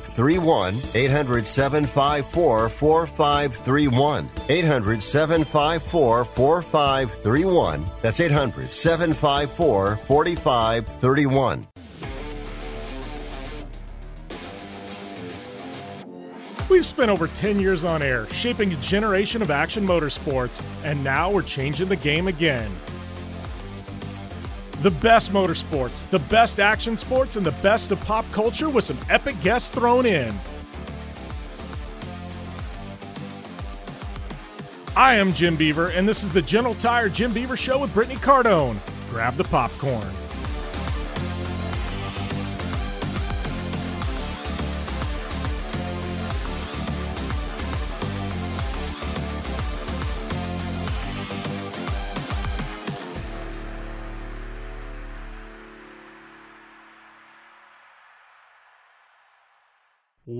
4531. 800 754 4531. 800 754 4531. That's 800 754 4531. We've spent over 10 years on air, shaping a generation of action motorsports, and now we're changing the game again. The best motorsports, the best action sports, and the best of pop culture with some epic guests thrown in. I am Jim Beaver, and this is the General Tire Jim Beaver Show with Brittany Cardone. Grab the popcorn.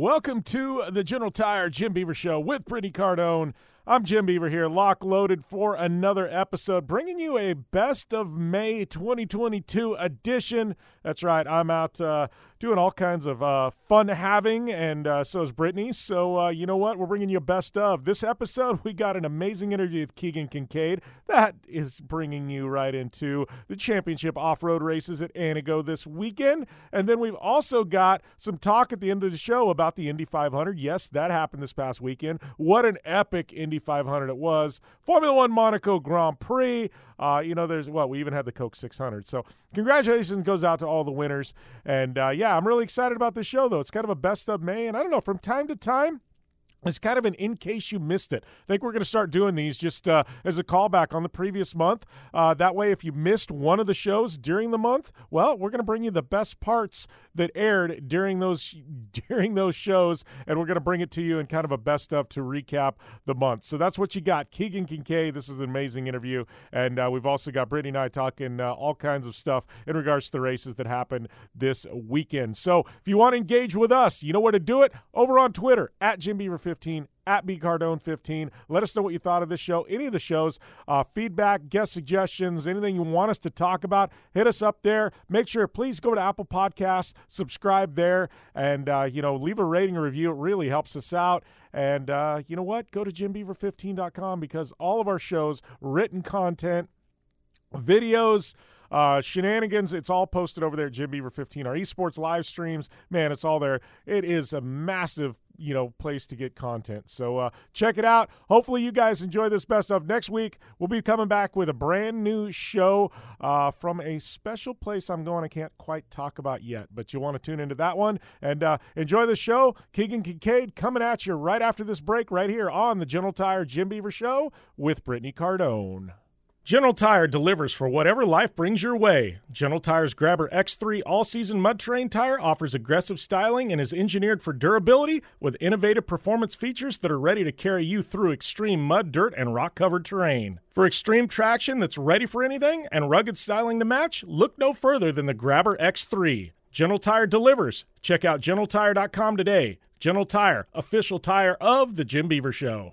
Welcome to the General Tire Jim Beaver Show with Brittany Cardone. I'm Jim Beaver here, lock loaded for another episode, bringing you a best of May 2022 edition. That's right, I'm out uh, doing all kinds of uh, fun having, and uh, so is Brittany. So, uh, you know what? We're bringing you best of. This episode, we got an amazing interview with Keegan Kincaid. That is bringing you right into the championship off road races at Antigo this weekend. And then we've also got some talk at the end of the show about the Indy 500. Yes, that happened this past weekend. What an epic Indy 500 it was. Formula One Monaco Grand Prix. Uh, you know, there's well, we even had the Coke 600. So congratulations goes out to all the winners. And uh, yeah, I'm really excited about this show though. It's kind of a best of May, and I don't know from time to time. It's kind of an in case you missed it. I think we're going to start doing these just uh, as a callback on the previous month. Uh, that way, if you missed one of the shows during the month, well, we're going to bring you the best parts that aired during those during those shows, and we're going to bring it to you in kind of a best of to recap the month. So that's what you got, Keegan Kincaid. This is an amazing interview, and uh, we've also got Brittany and I talking uh, all kinds of stuff in regards to the races that happened this weekend. So if you want to engage with us, you know where to do it over on Twitter at Jim Beaver 15 at bcardone15. Let us know what you thought of this show, any of the shows, uh, feedback, guest suggestions, anything you want us to talk about. Hit us up there. Make sure, please go to Apple Podcasts, subscribe there, and uh, you know leave a rating or review. It really helps us out. And uh, you know what? Go to jimbeaver15.com because all of our shows, written content, videos. Uh, shenanigans, it's all posted over there at Jim Beaver 15. Our esports live streams, man, it's all there. It is a massive you know place to get content. So uh, check it out. Hopefully you guys enjoy this best of. Next week we'll be coming back with a brand new show uh, from a special place i'm going. I can't quite talk about yet but you'll want to tune into that one. And uh, enjoy the show. Keegan kincaid coming at you right after this break right here on the general tire jim beaver show with brittany cardone General Tire delivers for whatever life brings your way. General Tire's Grabber X3 all season mud terrain tire offers aggressive styling and is engineered for durability with innovative performance features that are ready to carry you through extreme mud, dirt, and rock covered terrain. For extreme traction that's ready for anything and rugged styling to match, look no further than the Grabber X3. General Tire delivers. Check out GeneralTire.com today. General Tire, official tire of The Jim Beaver Show.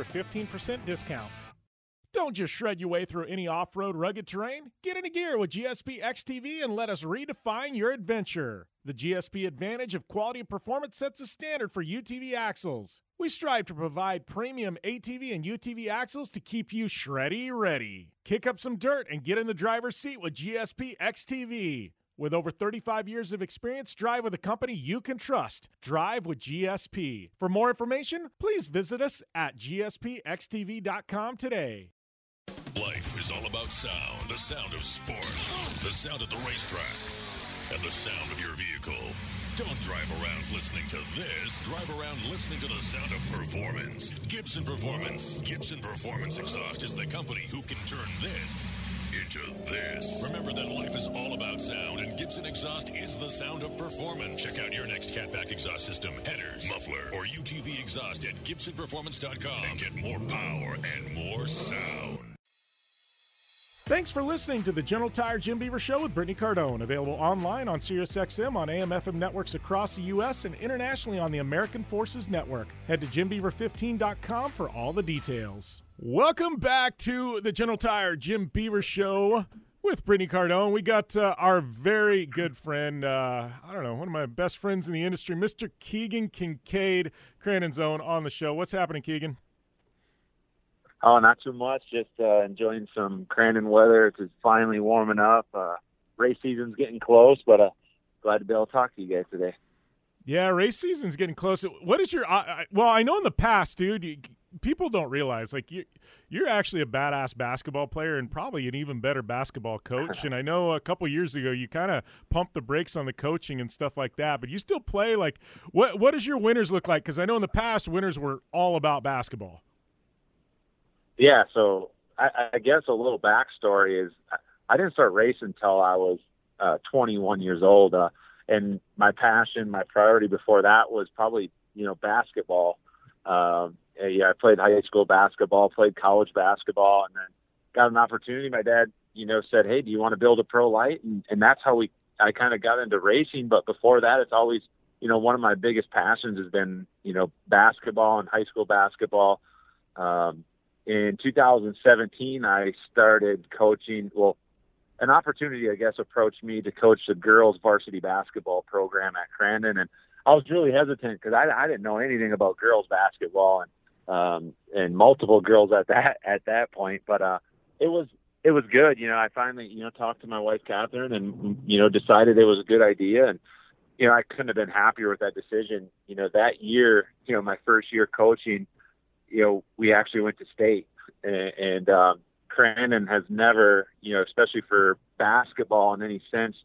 a 15% discount. Don't just shred your way through any off road rugged terrain. Get into gear with GSP XTV and let us redefine your adventure. The GSP advantage of quality and performance sets a standard for UTV axles. We strive to provide premium ATV and UTV axles to keep you shreddy ready. Kick up some dirt and get in the driver's seat with GSP XTV. With over 35 years of experience, drive with a company you can trust. Drive with GSP. For more information, please visit us at gspxtv.com today. Life is all about sound. The sound of sports. The sound at the racetrack. And the sound of your vehicle. Don't drive around listening to this. Drive around listening to the sound of performance. Gibson Performance. Gibson Performance Exhaust is the company who can turn this into this. Remember that life is all about sound, and Gibson Exhaust is the sound of performance. Check out your next catback exhaust system, headers, muffler, or UTV exhaust at GibsonPerformance.com and get more power and more sound. Thanks for listening to the General Tire Jim Beaver Show with Brittany Cardone. Available online on SiriusXM on AM FM networks across the U.S. and internationally on the American Forces Network. Head to JimBeaver15.com for all the details. Welcome back to the General Tire Jim Beaver Show with Brittany Cardone. We got uh, our very good friend, uh, I don't know, one of my best friends in the industry, Mr. Keegan Kincaid, Crandon's Own, on the show. What's happening, Keegan? Oh, not too much. Just uh, enjoying some Crandon weather. It's finally warming up. Uh, race season's getting close, but uh, glad to be able to talk to you guys today. Yeah, race season's getting close. What is your? Uh, well, I know in the past, dude, you, people don't realize like you you're actually a badass basketball player and probably an even better basketball coach. and I know a couple years ago you kind of pumped the brakes on the coaching and stuff like that, but you still play. Like, what what does your winners look like? Because I know in the past winners were all about basketball. Yeah, so I, I guess a little backstory is I didn't start racing until I was uh, 21 years old, uh, and my passion, my priority before that was probably you know basketball. Um, yeah, I played high school basketball, played college basketball, and then got an opportunity. My dad, you know, said, "Hey, do you want to build a pro lite?" And, and that's how we I kind of got into racing. But before that, it's always you know one of my biggest passions has been you know basketball and high school basketball. Um, in 2017, I started coaching. Well, an opportunity, I guess, approached me to coach the girls' varsity basketball program at Crandon, and I was really hesitant because I, I didn't know anything about girls' basketball and um, and multiple girls at that at that point. But uh, it was it was good. You know, I finally you know talked to my wife Catherine and you know decided it was a good idea, and you know I couldn't have been happier with that decision. You know, that year, you know, my first year coaching you know, we actually went to state, and, and um, Crandon has never, you know, especially for basketball in any sense,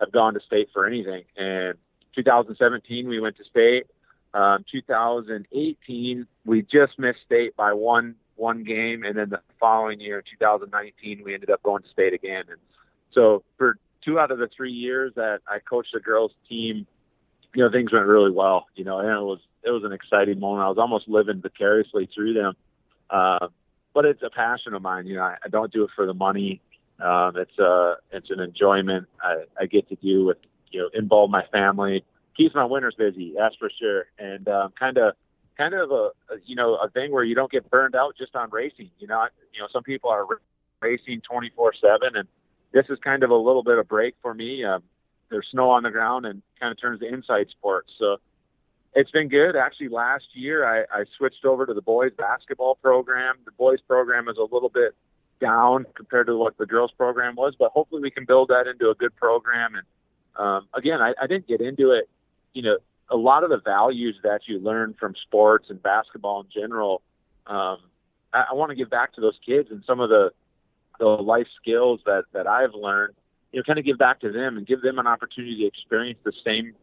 have gone to state for anything. And 2017, we went to state. Um, 2018, we just missed state by one one game, and then the following year, 2019, we ended up going to state again. And so for two out of the three years that I coached the girls team, you know, things went really well. You know, and it was it was an exciting moment. I was almost living vicariously through them. Uh, but it's a passion of mine. You know, I, I don't do it for the money. Um, it's a uh, it's an enjoyment I, I get to do with you know involve my family, keeps my winters busy. That's for sure. And um, kind of kind of a, a you know a thing where you don't get burned out just on racing. You know, you know some people are racing 24 seven, and this is kind of a little bit of break for me. Um, there's snow on the ground and kind of turns to inside sports. So it's been good. Actually, last year I, I switched over to the boys basketball program. The boys program is a little bit down compared to what the girls program was, but hopefully we can build that into a good program. And um, again, I, I didn't get into it. You know, a lot of the values that you learn from sports and basketball in general, um, I, I want to give back to those kids and some of the the life skills that that I've learned. You know, kind of give back to them and give them an opportunity to experience the same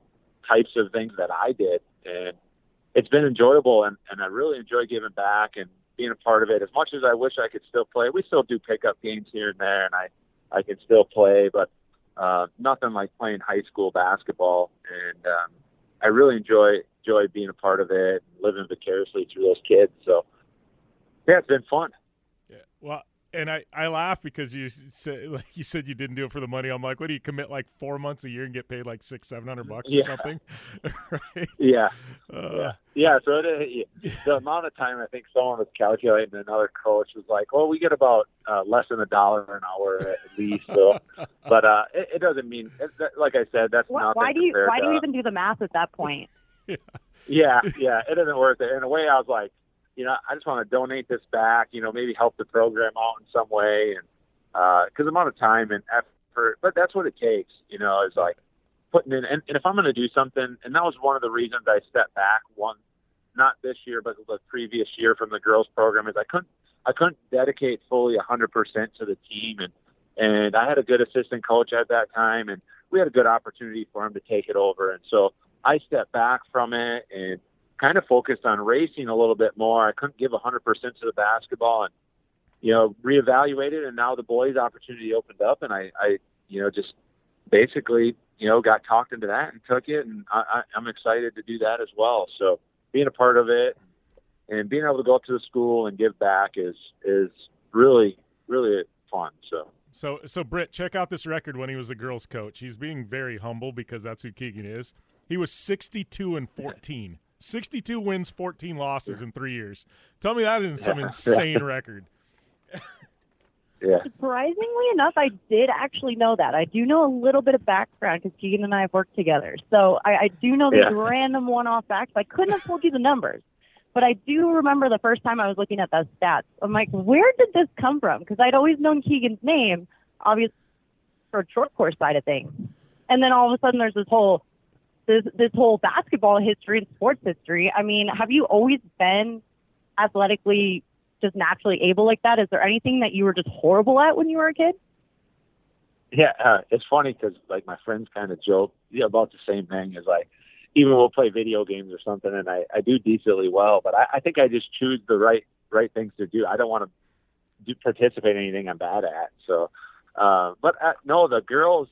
types of things that I did. And it's been enjoyable, and and I really enjoy giving back and being a part of it. As much as I wish I could still play, we still do pick up games here and there, and I I can still play, but uh, nothing like playing high school basketball. And um, I really enjoy enjoy being a part of it, and living vicariously through those kids. So yeah, it's been fun. Yeah. Well, and I, I laugh because you said like you said you didn't do it for the money. I'm like, what do you commit like four months a year and get paid like six seven hundred bucks yeah. or something? right? Yeah, uh, yeah, yeah. So it, the amount of time I think someone was calculating, another coach was like, "Well, we get about uh, less than a dollar an hour at least." So, but uh, it, it doesn't mean, it, like I said, that's why, why do you compared why do you even do the math at that point? yeah. yeah, yeah, it isn't worth it. In a way, I was like, you know, I just want to donate this back. You know, maybe help the program out in some way, and uh, because the amount of time and effort, but that's what it takes. You know, is like putting in. And, and if I'm going to do something, and that was one of the reasons I stepped back. One, not this year, but the previous year from the girls program, is I couldn't I couldn't dedicate fully 100% to the team, and and I had a good assistant coach at that time, and we had a good opportunity for him to take it over, and so I stepped back from it and kind of focused on racing a little bit more. I couldn't give 100% to the basketball and, you know, reevaluated. And now the boys' opportunity opened up, and I, I you know, just basically, you know, got talked into that and took it. And I, I, I'm excited to do that as well. So being a part of it and being able to go up to the school and give back is is really really fun. So. So, so Britt, check out this record when he was a girls' coach. He's being very humble because that's who Keegan is. He was 62 and 14. 62 wins, 14 losses in three years. Tell me that isn't some Yeah. insane record. Yeah. Surprisingly enough, I did actually know that. I do know a little bit of background because Keegan and I have worked together. So I, I do know these Yeah. random one-off facts. I couldn't have told you the numbers, but I do remember the first time I was looking at those stats. I'm like, where did this come from? Because I'd always known Keegan's name, obviously, for a short course side of things. And then all of a sudden, there's this whole this this whole basketball history and sports history. I mean, have you always been athletically just naturally able like that? Is there anything that you were just horrible at when you were a kid? Yeah, uh, it's funny because like my friends kind of joke yeah, about the same thing. Is like even we'll play video games or something, and I, I do decently well, but I, I think I just choose the right right things to do. I don't want to do participate in anything I'm bad at. So, uh, but uh, no, the girls.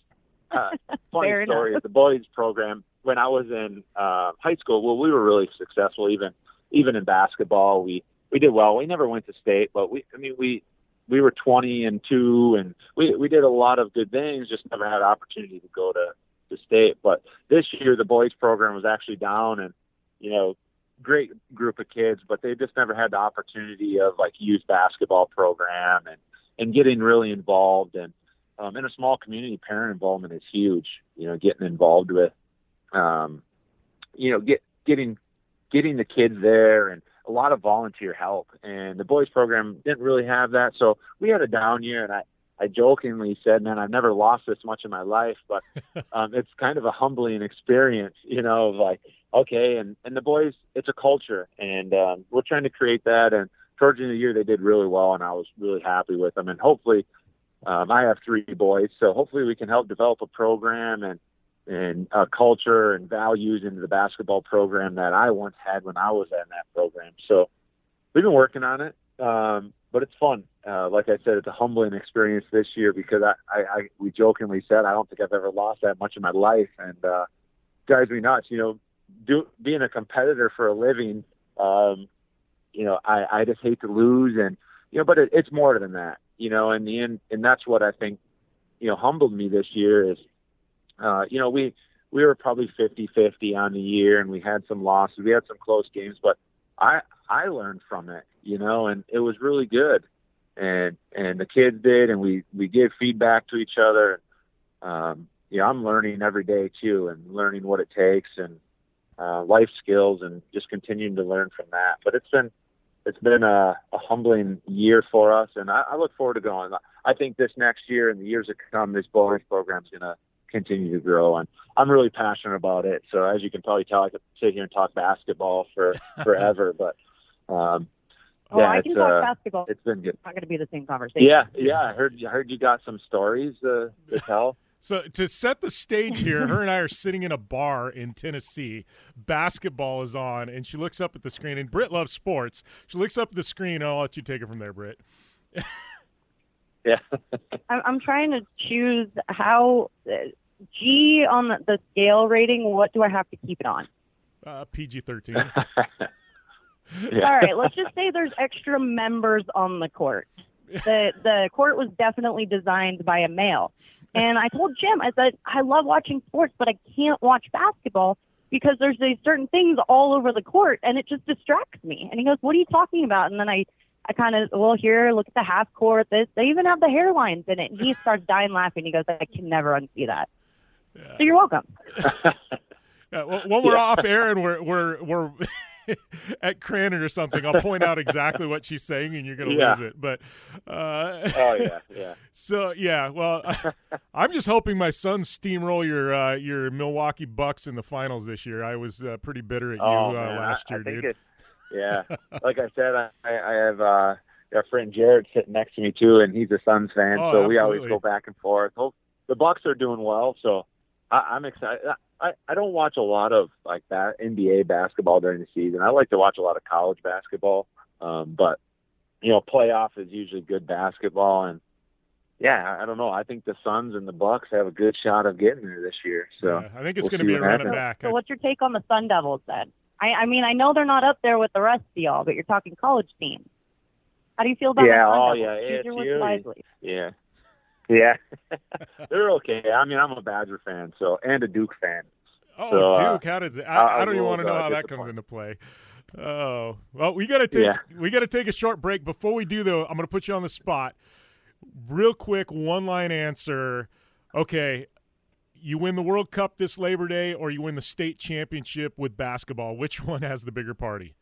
Uh, funny Fair story enough. is the boys program when I was in uh, high school. Well, we were really successful even even in basketball. We we did well. We never went to state, but we I mean we we were 20 and two, and we we did a lot of good things. Just never had opportunity to go to to state. But this year the boys program was actually down, and you know great group of kids, but they just never had the opportunity of like youth basketball program and and getting really involved and um, in a small community, parent involvement is huge. You know, getting involved with, um, you know, get getting getting the kids there and a lot of volunteer help. And the boys program didn't really have that, so we had a down year. And I I jokingly said, "Man, I've never lost this much in my life," but um, it's kind of a humbling experience. You know, of like okay, and and the boys, it's a culture, and um, we're trying to create that. And towards the end of the year, they did really well, and I was really happy with them. And hopefully, um, I have three boys, so hopefully we can help develop a program and and uh, culture and values into the basketball program that I once had when I was in that program. So we've been working on it, um, but it's fun. Uh, like I said, it's a humbling experience this year because I, I, I we jokingly said I don't think I've ever lost that much in my life, and uh, drives me nuts. You know, do, being a competitor for a living, um, you know, I, I just hate to lose, and you know, but it, it's more than that. You know, in the end, and that's what I think, you know, humbled me this year is uh, you know, we we were probably 50-50 on the year, and we had some losses. We had some close games, but I I learned from it, you know, and it was really good. And and the kids did, and we we gave feedback to each other. Um, you know, I'm learning every day too, and learning what it takes, and uh, life skills and just continuing to learn from that. But it's been it's been a, a humbling year for us, and I, I look forward to going. I think this next year and the years to come, this boys program is going to continue to grow, and I'm really passionate about it. So as you can probably tell, I could sit here and talk basketball for forever, but um, Oh, yeah, I it's can talk uh, basketball. it's been good. It's not going to be the same conversation. Yeah, yeah. I heard I heard you got some stories uh, to tell. So to set the stage here, her and I are sitting in a bar in Tennessee. Basketball is on, and she looks up at the screen. And Britt loves sports. She looks up at the screen. And I'll let you take it from there, Britt. Yeah. I'm, I'm trying to choose how uh, G on the, the scale rating. What do I have to keep it on? Uh, PG thirteen. Yeah. All right, let's just say there's extra members on the court. The the court was definitely designed by a male. And I told Jim, I said, I love watching sports, but I can't watch basketball because there's these certain things all over the court and it just distracts me. And he goes, What are you talking about? And then I I kind of, well, here, look at the half court. This, they even have the hairlines in it. And he starts dying laughing. He goes, I can never unsee that. So you're welcome. Yeah, well, when we're off air and we're we're we're at Crandon or something, I'll point out exactly what she's saying, and you're going to Yeah. lose it. But uh, Oh yeah, yeah. so yeah, well, I'm just hoping my Suns steamroll your uh, your Milwaukee Bucks in the finals this year. I was uh, pretty bitter at you Oh uh, last I, year, I think dude. it. Yeah, like I said, I, I have uh, our friend Jared sitting next to me too, and he's a Suns fan, Oh, so we always go back and forth. Hope the Bucks are doing well, so I, I'm excited. I, I don't watch a lot of like that NBA basketball during the season. I like to watch a lot of college basketball, um, but you know, playoff is usually good basketball, and yeah, I, I don't know. I think the Suns and the Bucks have a good shot of getting there this year. So Yeah, I think it's we'll going to be a what running happens. back. So what's your take on the Sun Devils then? I, I mean, I know they're not up there with the rest of y'all, but you're talking college teams. How do you feel about Yeah, the Sun oh, Devils? yeah, Choose your words ASU. Yeah. Yeah. They're okay. I mean, I'm a Badger fan, so and a Duke fan. Oh, So, uh, Duke, how does it? I, I- I don't even want to know uh, how that comes disappoint. into play. Oh well, we got to take Yeah. we got to take a short break. Before we do though, I'm going to put you on the spot. Real quick, one line answer. Okay, you win the World Cup this Labor Day, or you win the state championship with basketball. Which one has the bigger party?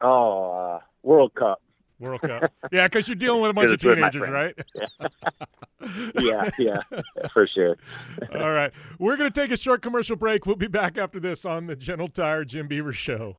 Oh, uh, World Cup. World Cup. yeah, because you're dealing with a bunch of Because it's with teenagers, right? Yeah, yeah, for sure. All right. We're going to take a short commercial break. We'll be back after this on the General Tire Jim Beaver Show.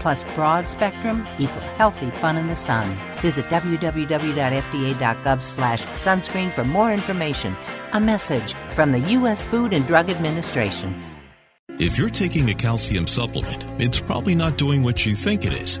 plus broad spectrum equal healthy fun in the sun. Visit www.fda.gov slash sunscreen for more information. A message from the U.S. Food and Drug Administration. If you're taking a calcium supplement, it's probably not doing what you think it is.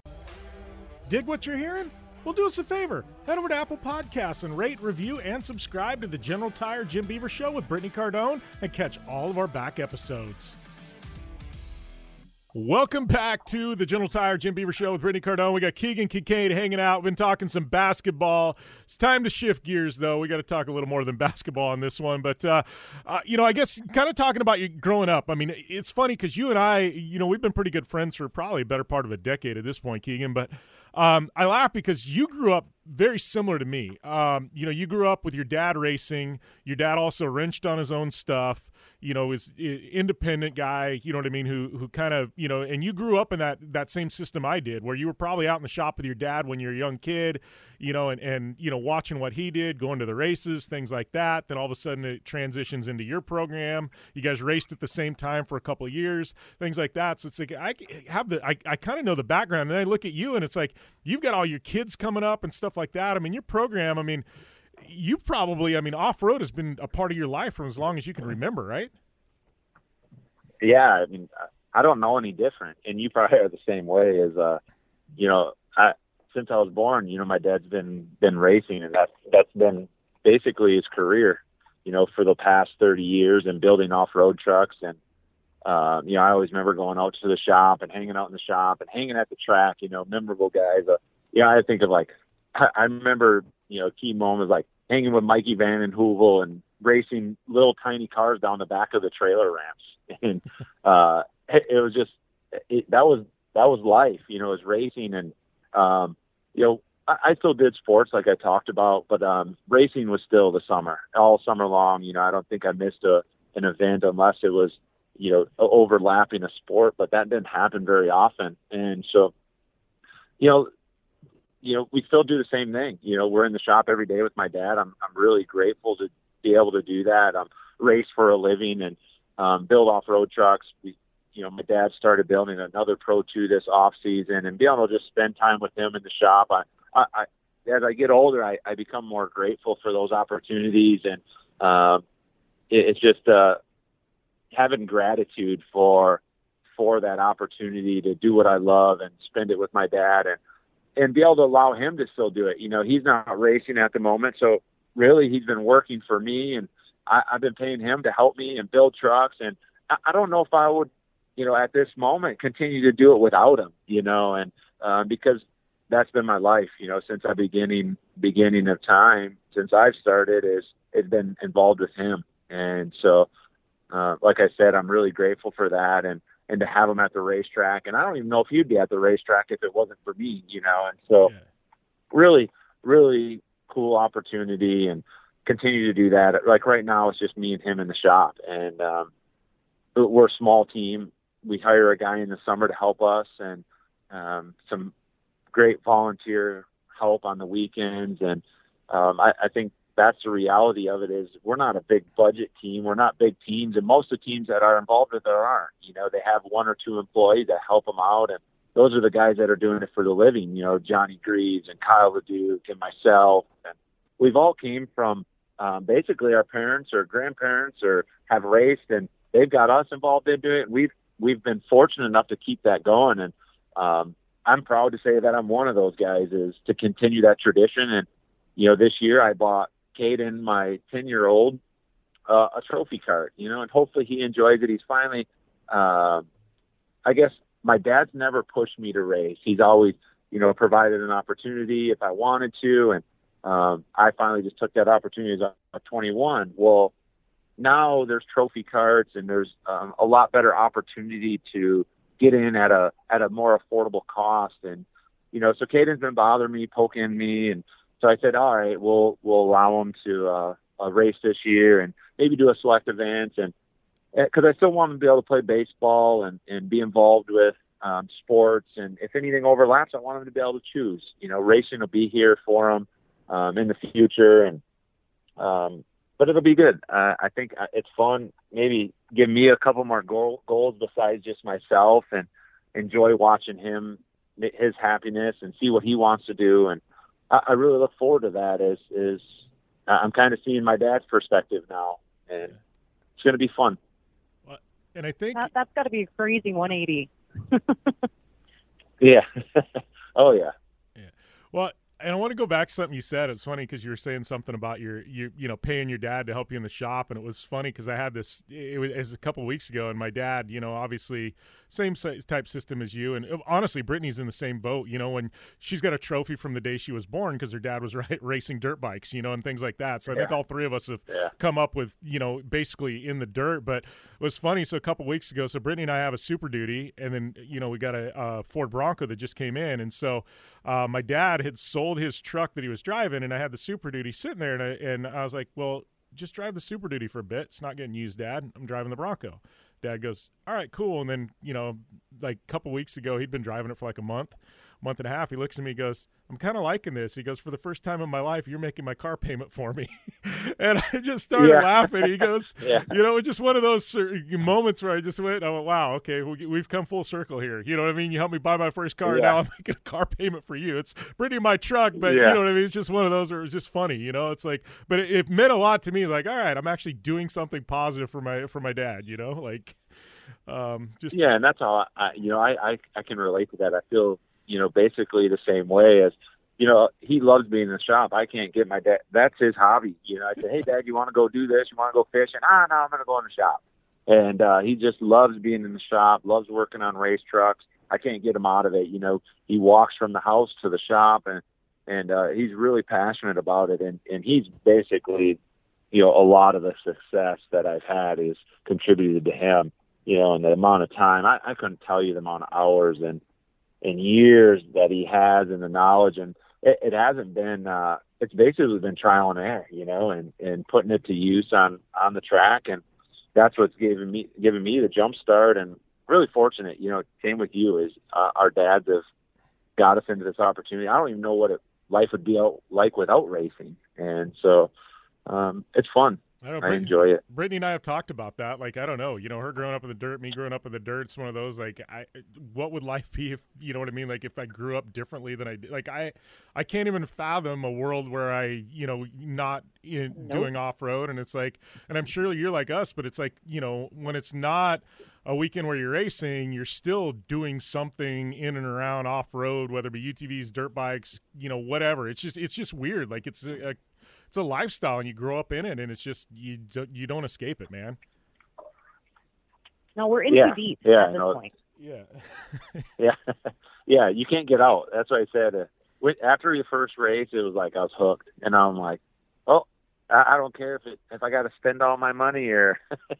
Dig what you're hearing? Well, do us a favor. Head over to Apple Podcasts and rate, review, and subscribe to the General Tire Jim Beaver Show with Brittany Cardone and catch all of our back episodes. Welcome back to the General Tire Jim Beaver Show with Brittany Cardone. We got Keegan Kincaid hanging out. We've been talking some basketball. It's time to shift gears, though. We got to talk a little more than basketball on this one. But, uh, uh, you know, I guess kind of talking about you growing up. I mean, it's funny because you and I, you know, we've been pretty good friends for probably a better part of a decade at this point, Keegan. But um, I laugh because you grew up very similar to me. Um, you know, you grew up with your dad racing. Your dad also wrenched on his own stuff you know is independent guy you know what i mean who who kind of you know and you grew up in that that same system i did where you were probably out in the shop with your dad when you're a young kid you know and and you know watching what he did going to the races things like that. Then all of a sudden it transitions into your program. You guys raced at the same time for a couple years things like that. So it's like i have the i, I kind of know the background. And then i look at you and it's like you've got all your kids coming up and stuff like that. I mean your program i mean you probably, I mean, off road has been a part of your life from as long as you can remember, right? Yeah, I mean, I don't know any different, and you probably are the same way. As uh, you know, I since I was born, you know, my dad's been been racing, and that's that's been basically his career, you know, for the past thirty years, and building off road trucks and. Uh, you know, I always remember going out to the shop and hanging out in the shop and hanging at the track. You know, memorable guys. Uh, yeah, I think of like I remember you know, key moments like hanging with Mikey Van Heuvel and racing little tiny cars down the back of the trailer ramps. And uh, it, it was just it, that was that was life. You know, it was racing, and um, you know, I, I still did sports like I talked about, but um, racing was still the summer, all summer long. You know, I don't think I missed a an event unless it was you know overlapping a sport, but that didn't happen very often, and so you know you know, we still do the same thing. You know, we're in the shop every day with my dad. I'm I'm really grateful to be able to do that. Um, race for a living and um, build off road trucks. We, you know, my dad started building another Pro 2 this off season, and being able to just spend time with him in the shop. I, I, I as I get older, I, I become more grateful for those opportunities, and um, it, it's just uh, having gratitude for for that opportunity to do what I love and spend it with my dad and and be able to allow him to still do it. You know, he's not racing at the moment, so really he's been working for me, and I, I've been paying him to help me and build trucks. And I, I don't know if I would, you know, at this moment continue to do it without him. You know, and uh, because that's been my life. You know, since I beginning beginning of time, since I've started, is it's been involved with him, and so. Uh, like I said, I'm really grateful for that, and and to have him at the racetrack. And I don't even know if he'd be at the racetrack if it wasn't for me, you know. And so, yeah. really, really cool opportunity, and continue to do that. Like right now, it's just me and him in the shop, and um, we're a small team. We hire a guy in the summer to help us, and um, some great volunteer help on the weekends. And um, I, I think that's the reality of it is we're not a big budget team. We're not big teams, and most of the teams that are involved with there aren't. You know, they have one or two employees that help them out, and those are the guys that are doing it for the living. You know, Johnny Greaves and Kyle LeDuc and myself, and we've all came from um, basically our parents or grandparents or have raced, and they've got us involved in doing it. We've we've been fortunate enough to keep that going, and um, I'm proud to say that I'm one of those guys is to continue that tradition. And you know, this year I bought Caden, my 10 year old, uh, a trophy kart, you know, and hopefully he enjoys it. He's finally, uh, I guess my dad's never pushed me to race. He's always, you know, provided an opportunity if I wanted to, and um, I finally just took that opportunity as a, a 21. Well, now there's trophy karts and there's um, a lot better opportunity to get in at a at a more affordable cost, and you know, so Caden's been bothering me, poking me, and so I said, all right, we'll we'll allow him to uh, uh, race this year and maybe do a select event and because I still want him to be able to play baseball and and be involved with um, sports and if anything overlaps, I want him to be able to choose. You know, racing will be here for him um, in the future and um, but it'll be good. Uh, I think uh, it's fun. Maybe give me a couple more goal, goals besides just myself and enjoy watching him his happiness and see what he wants to do and I, I really look forward to that. Is is uh, I'm kind of seeing my dad's perspective now, and it's going to be fun. Well, and I think that, that's got to be a crazy 180. yeah. oh yeah. Yeah. Well, and I want to go back to something you said. It's funny because you were saying something about your you you know paying your dad to help you in the shop, and it was funny because I had this. It was, it was, a couple weeks ago, and my dad, you know, obviously same type system as you, and uh, honestly, Brittany's in the same boat. You know, when she's got a trophy from the day she was born because her dad was right, racing dirt bikes, you know, and things like that. So I think all three of us have yeah. come up with you know basically in the dirt. But it was funny. So a couple weeks ago, so Brittany and I have a Super Duty, and then you know we got a, a Ford Bronco that just came in, and so uh, my dad had sold his truck that he was driving, and I had the Super Duty sitting there, and I, and I was like, well, just drive the Super Duty for a bit. It's not getting used, Dad. I'm driving the Bronco. Dad goes, all right, cool. And then, you know, like a couple weeks ago, he'd been driving it for like a month month and a half, he looks at me, goes, "I'm kind of liking this." He goes, "For the first time in my life, you're making my car payment for me," and I just started yeah. laughing. He goes, yeah. "You know, it's just one of those moments where I just went, I went, wow, okay, we've come full circle here. You know what I mean? You helped me buy my first car, yeah. now I'm making a car payment for you. It's pretty my truck, but you know what I mean? It's just one of those where it's just funny. You know, it's like, but it, it meant a lot to me. Like, all right, I'm actually doing something positive for my for my dad. You know, like. Um, just yeah, and that's how I, you know, I, I I can relate to that. I feel you know, basically the same way as, you know, he loves being in the shop. I can't get my dad. That's his hobby. You know, I say, hey, dad, you want to go do this? You want to go fishing? Ah, no, I'm going to go in the shop. And uh, he just loves being in the shop, loves working on race trucks. I can't get him out of it. You know, he walks from the house to the shop and, and uh, he's really passionate about it. And, and he's basically, you know, a lot of the success that I've had is contributed to him, you know, and the amount of time, I, I couldn't tell you the amount of hours and, and years that he has and the knowledge and it, it hasn't been uh it's basically been trial and error you know and and putting it to use on on the track and that's what's giving me giving me the jump start and really fortunate you know same with you is uh, our dads have got us into this opportunity. I don't even know what it, life would be out, like without racing and so um it's fun I, know, I enjoy it. Brittany and I have talked about that. Like, I don't know, you know, her growing up in the dirt, me growing up in the dirt. It's one of those like, I, what would life be if you know what I mean? Like, if I grew up differently than I did. Like, I, I can't even fathom a world where I, you know, not in, nope. doing off road. And it's like, and I'm sure you're like us, but it's like, you know, when it's not a weekend where you're racing, you're still doing something in and around off road, whether it be UTVs, dirt bikes, you know, whatever. It's just, it's just weird. Like, it's a, a it's a lifestyle and you grow up in it and it's just you you don't escape it, man. No, we're in yeah. deep yeah, at this no, point. Yeah. yeah. yeah, you can't get out. That's what I said. Uh, after your first race, it was like I was hooked, and I'm like, oh, I, I don't care if it if I got to spend all my money or,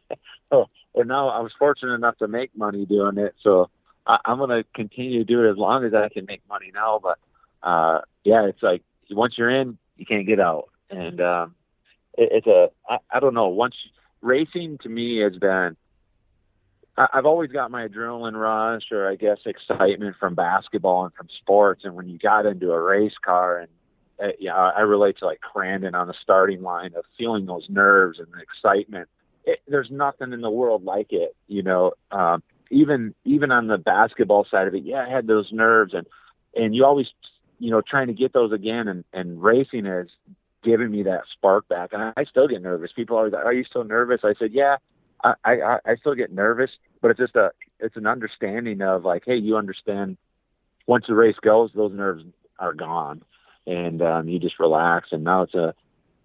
oh, or now I was fortunate enough to make money doing it, so I, I'm gonna continue to do it as long as I can make money now. But uh, yeah, it's like once you're in, you can't get out and um, it, it's a I, I don't know. Once racing to me has been I, I've always got my adrenaline rush or I guess excitement from basketball and from sports. And when you got into a race car and uh, yeah, I relate to like Crandon on the starting line of feeling those nerves and the excitement. It, there's nothing in the world like it, you know. Um, even even on the basketball side of it, yeah, I had those nerves and and you always, you know, trying to get those again. And and racing is giving me that spark back. And I, still get nervous. People always, like, are you still nervous? I said, yeah, I, I, I still get nervous, but it's just a, it's an understanding of like, hey, you understand. Once the race goes, those nerves are gone, and um, you just relax. And now it's a,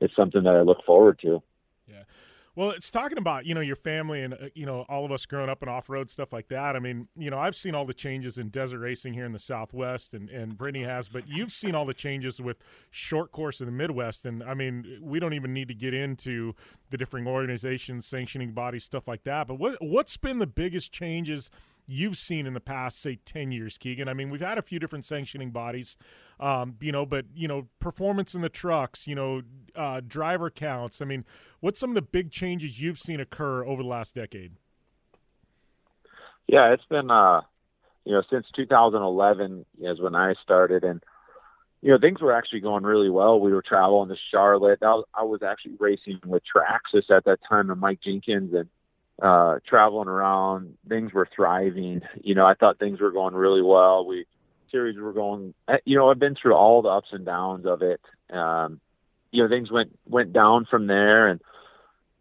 it's something that I look forward to. Yeah. Well, it's talking about you know your family and uh, you know all of us growing up in off road stuff like that. I mean, you know, I've seen all the changes in desert racing here in the Southwest, and and Brittany has, but you've seen all the changes with short course in the Midwest, and I mean, we don't even need to get into the different organizations, sanctioning bodies, stuff like that. But what what's been the biggest changes? You've seen in the past, say, 10 years, Keegan? I mean, we've had a few different sanctioning bodies, um, you know, but, you know, performance in the trucks, you know, uh, driver counts. I mean, what's some of the big changes you've seen occur over the last decade? Yeah, it's been, uh, you know, since 2011 is when I started, and you know, things were actually going really well. We were traveling to Charlotte. I was, I was actually racing with Traxxas at that time, and Mike Jenkins, and uh, traveling around. Things were thriving. You know, I thought things were going really well. We series were going. You know, I've been through all the ups and downs of it. Um, you know, things went went down from there, and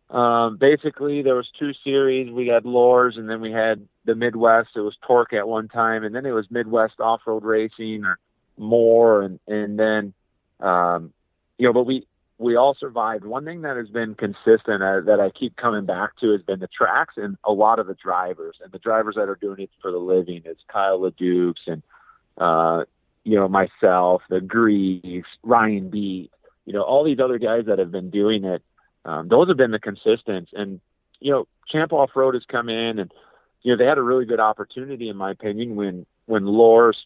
um, basically there was two series. We had Loers, and then we had the Midwest. It was TORC at one time, and then it was Midwest Off Road Racing or more, and and then um, you know, but we we all survived. One thing that has been consistent uh, that I keep coming back to has been the tracks and a lot of the drivers and the drivers that are doing it for the living. It's Kyle LeDucs and uh, you know myself, the Greaves, Ryan B. You know all these other guys that have been doing it. Um, those have been the consistents. And you know Champ Off Road has come in and you know they had a really good opportunity in my opinion when when Loers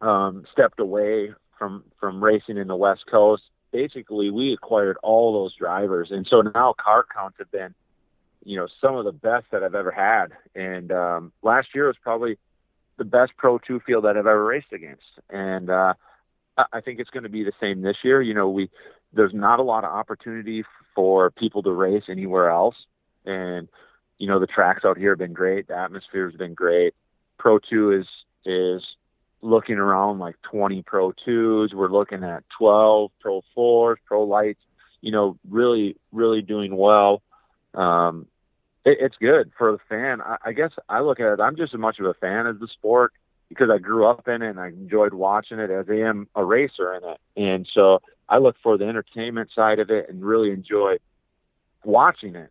um, stepped away from from racing in the West Coast basically we acquired all those drivers, and so now car counts have been, you know, some of the best that I've ever had. And um, last year was probably the best Pro Two field that I've ever raced against, and uh, I think it's going to be the same this year. You know, we there's not a lot of opportunity for people to race anywhere else, and you know the tracks out here have been great. The atmosphere has been great. Pro Two is is looking around like 20 Pro 2s. We're looking at 12 Pro 4s, Pro Lites, you know, really, really doing well. Um, it, it's good for the fan. I, I guess I look at it, I'm just as much of a fan as the sport because I grew up in it and I enjoyed watching it as I am a racer in it. And so I look for the entertainment side of it and really enjoy watching it.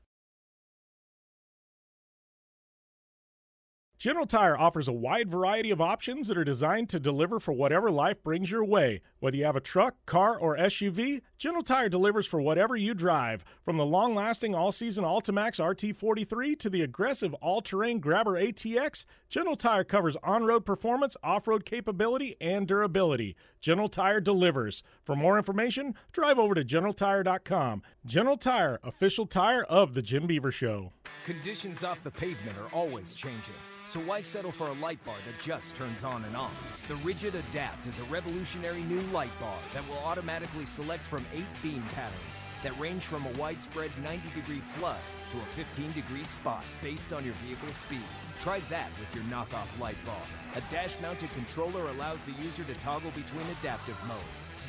General Tire offers a wide variety of options that are designed to deliver for whatever life brings your way. Whether you have a truck, car, or SUV, General Tire delivers for whatever you drive. From the long lasting all season AltiMAX RT43 to the aggressive all terrain Grabber ATX, General Tire covers on road performance, off road capability, and durability. General Tire delivers. For more information, drive over to GeneralTire.com. General Tire, official tire of The Jim Beaver Show. Conditions off the pavement are always changing. So why settle for a light bar that just turns on and off? The Rigid Adapt is a revolutionary new light bar that will automatically select from eight beam patterns that range from a widespread 90 degree flood to a 15 degree spot based on your vehicle's speed. Try that with your knockoff light bar. A dash mounted controller allows the user to toggle between adaptive mode,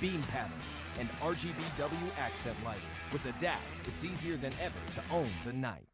beam patterns, and RGBW accent lighting. With Adapt, it's easier than ever to own the night.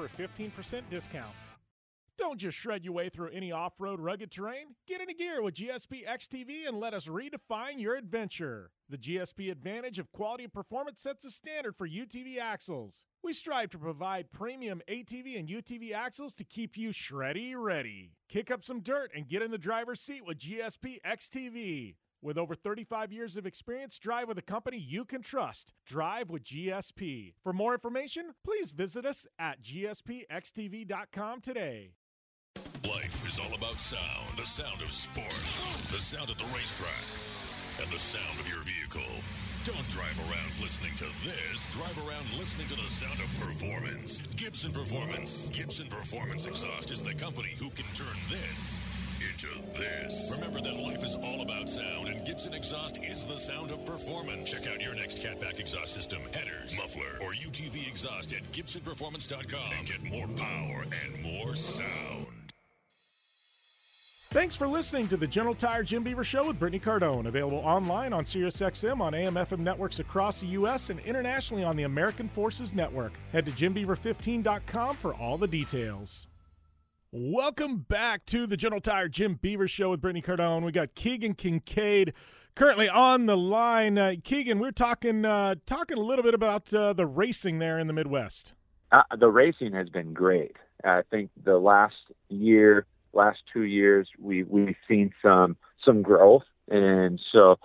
a 15% discount. Don't just shred your way through any off road rugged terrain. Get into gear with GSP XTV and let us redefine your adventure. The GSP advantage of quality and performance sets a standard for UTV axles. We strive to provide premium ATV and UTV axles to keep you shreddy ready. Kick up some dirt and get in the driver's seat with GSP XTV. With over 35 years of experience, drive with a company you can trust. Drive with GSP. For more information, please visit us at gspxtv.com today. Life is all about sound, the sound of sports, the sound at the racetrack, and the sound of your vehicle. Don't drive around listening to this. Drive around listening to the sound of performance. Gibson Performance. Gibson Performance Exhaust is the company who can turn this into this. Remember that life is all about sound, and Gibson Exhaust is the sound of performance. Check out your next catback exhaust system, headers, muffler, or UTV exhaust at GibsonPerformance.com and get more power and more sound. Thanks for listening to the General Tire Jim Beaver Show with Brittany Cardone. Available online on SiriusXM on AM FM networks across the U.S. and internationally on the American Forces Network. Head to JimBeaver15.com for all the details. Welcome back to the General Tire Jim Beaver Show with Brittany Cardone. We got Keegan Kincaid currently on the line. Uh, Keegan, we're talking uh, talking a little bit about uh, the racing there in the Midwest. Uh, the racing has been great. I think the last year last two years we we've seen some some growth and so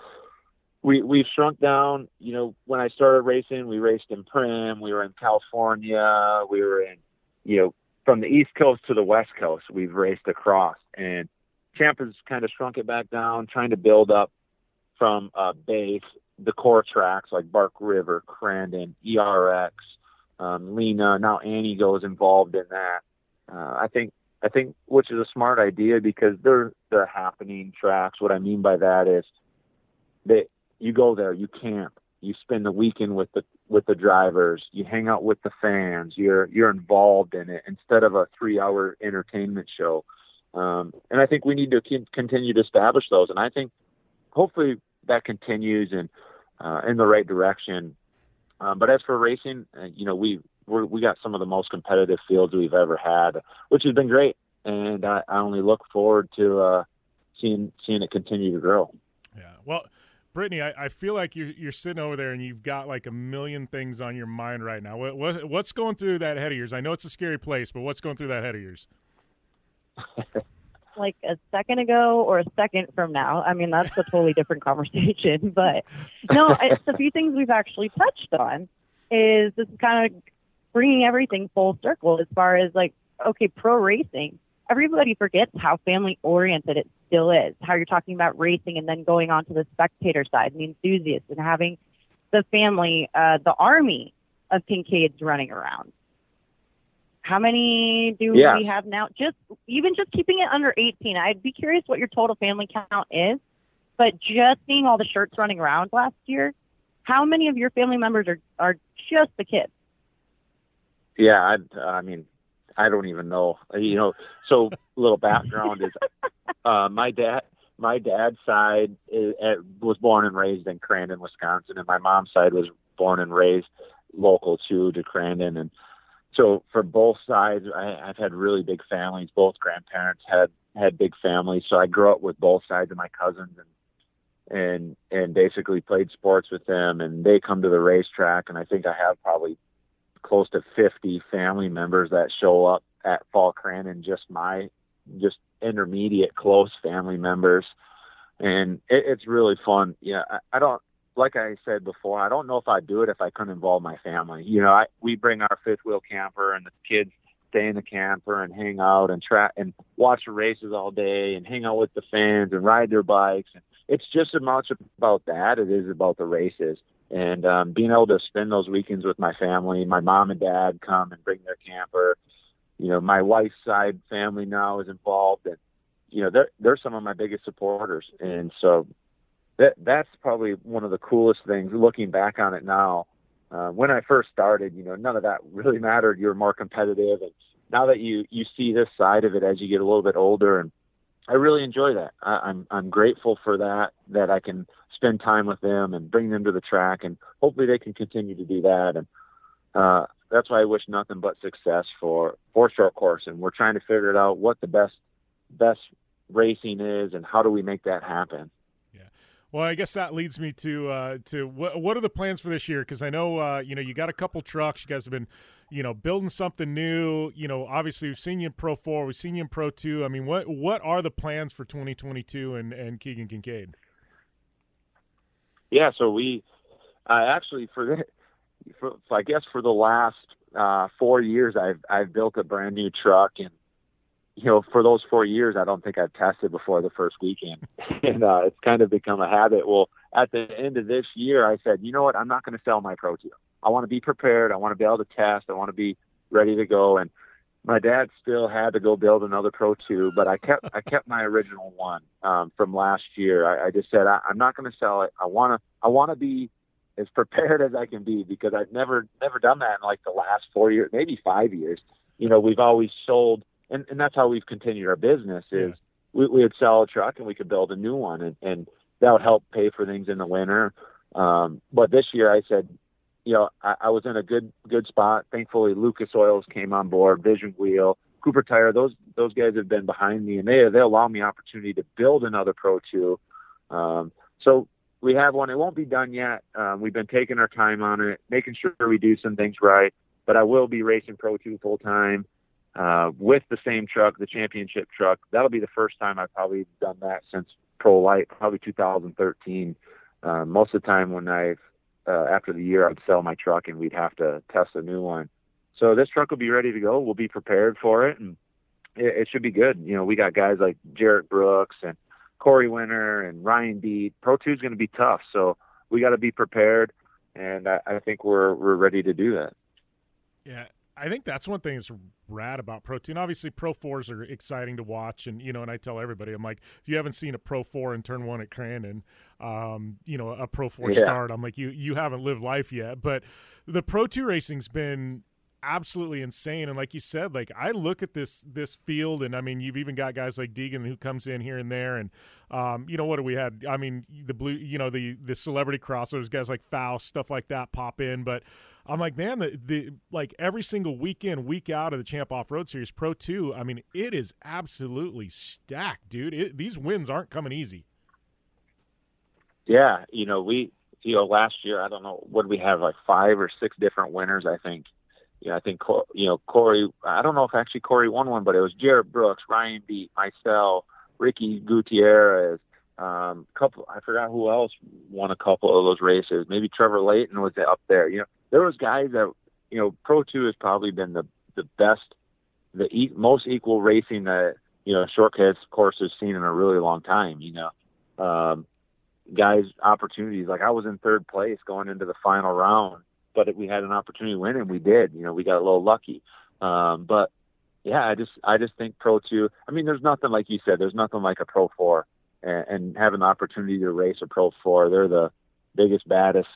we we've shrunk down you know when i started racing we raced in Primm, we were in california we were in you know from the east coast to the west coast we've raced across and champ has kind of shrunk it back down trying to build up from uh base the core tracks like bark river crandon erx um, lena now Antigo's involved in that uh, i think I think, which is a smart idea because they're they're happening tracks. What I mean by that is that you go there, you camp, you spend the weekend with the with the drivers, you hang out with the fans, you're you're involved in it instead of a three hour entertainment show. Um, and I think we need to continue to establish those. And I think hopefully that continues and uh, in the right direction. Um, but as for racing, uh, you know, we we're, we got some of the most competitive fields we've ever had, which has been great. And I, I only look forward to uh, seeing seeing it continue to grow. Yeah. Well, Brittany, I, I feel like you're you're sitting over there and you've got like a million things on your mind right now. What, what what's going through that head of yours? I know it's a scary place, but what's going through that head of yours? like a second ago or a second from now. I mean, that's a totally different conversation. But no, it's a few things we've actually touched on. Is this is kind of bringing everything full circle as far as like, okay, pro racing. Everybody forgets how family oriented it still is. How you're talking about racing and then going on to the spectator side and the enthusiasts and having the family, uh, the army of Kincaids running around. How many do yeah. we have now? Just even just keeping it under 18. I'd be curious what your total family count is. But just seeing all the shirts running around last year, how many of your family members are are just the kids? Yeah, I, I mean, I don't even know. You know, so little background is uh, my dad. My dad's side is, uh, was born and raised in Crandon, Wisconsin, and my mom's side was born and raised local too to Crandon. And so for both sides, I, I've had really big families. Both grandparents had had big families, so I grew up with both sides of my cousins and and and basically played sports with them. And they come to the racetrack, and I think I have probably close to 50 family members that show up at Fall Crandon, just my, just intermediate close family members. And it, it's really fun. Yeah. I, I don't, like I said before, I don't know if I'd do it if I couldn't involve my family. You know, I, we bring our fifth wheel camper and the kids stay in the camper and hang out and track and watch the races all day and hang out with the fans and ride their bikes. And it's just as much about that as it is about the races and um, being able to spend those weekends with my family. My mom and dad come and bring their camper. You know, my wife's side family now is involved, and you know they're they're some of my biggest supporters, and so that that's probably one of the coolest things. Looking back on it now, uh, when I first started, you know, none of that really mattered. You're more competitive, and now that you you see this side of it as you get a little bit older and I really enjoy that. I, I'm I'm grateful for that that I can spend time with them and bring them to the track, and hopefully they can continue to do that. And uh, that's why I wish nothing but success for for short course. And we're trying to figure it out what the best best racing is and how do we make that happen. Yeah. Well, I guess that leads me to uh, to what what are the plans for this year? Because I know uh, you know you got a couple trucks. You guys have been you know, building something new. You know, obviously we've seen you in Pro Four, we've seen you in Pro Two. I mean, what what are the plans for 2022 and and Keegan Kincaid? Yeah, so we uh, actually for the for, I guess for the last uh, four years, I've I've built a brand new truck and you know, for those four years, I don't think I've tested before the first weekend, and uh, it's kind of become a habit. Well, at the end of this year, I said, you know what, I'm not going to sell my Pro 2. I want to be prepared. I want to be able to test. I want to be ready to go. And my dad still had to go build another Pro 2, but I kept I kept my original one um, from last year. I, I just said I, I'm not going to sell it. I want to I want to be as prepared as I can be because I've never never done that in like the last four years, maybe five years. You know, we've always sold and, and that's how we've continued our business is we, we would sell a truck and we could build a new one and, and that would help pay for things in the winter. Um, but this year I said, you know, I, I was in a good, good spot. Thankfully, Lucas Oils came on board, Vision Wheel, Cooper Tire. Those, those guys have been behind me and they, they allow me opportunity to build another Pro 2. Um, so we have one. It won't be done yet. Um, we've been taking our time on it, making sure we do some things right. But I will be racing Pro 2 full time uh, with the same truck, the championship truck. That'll be the first time I've probably done that since Pro Lite, probably 2013. Uh, most of the time when I've uh, after the year, I'd sell my truck and we'd have to test a new one. So this truck will be ready to go. We'll be prepared for it, and it, it should be good. You know, we got guys like Jerett Brooks and Corey Winter and Ryan Beat. Pro Two is going to be tough, so we got to be prepared, and I, I think we're we're ready to do that. Yeah, I think that's one thing that's rad about Pro 2. Obviously, Pro 4s are exciting to watch. And, you know, and I tell everybody, I'm like, if you haven't seen a Pro 4 in turn one at Crandon, um, you know, a Pro 4 yeah. start, I'm like, you, you haven't lived life yet. But the Pro 2 racing's been absolutely insane. And like you said, like I look at this this field, and I mean, you've even got guys like Deegan who comes in here and there, and um, you know what do we had? I mean, the blue, you know, the the celebrity crossovers, guys like Faust, stuff like that pop in, but. I'm like, man, the, the like every single weekend, week out of the Champ Off Road Series Pro Two. I mean, it is absolutely stacked, dude. It, these wins aren't coming easy. Yeah, you know, we you know last year I don't know what we have like five or six different winners I think you know, I think you know Corey. I don't know if actually Corey won one, but it was Jerett Brooks, Ryan Beat, myself, Ricky Gutierrez. Um, couple, I forgot who else won a couple of those races. Maybe Trevor Layton was up there. You know, there was guys that you know. Pro Two has probably been the the best, the e- most equal racing that you know shortcuts course has seen in a really long time. You know, um, guys opportunities like I was in third place going into the final round but we had an opportunity to win and we did. You know, we got a little lucky. Um, but yeah, I just I just think Pro Two. I mean, there's nothing like you said. There's nothing like a Pro Four, and, and having the opportunity to race a Pro Four. They're the biggest, baddest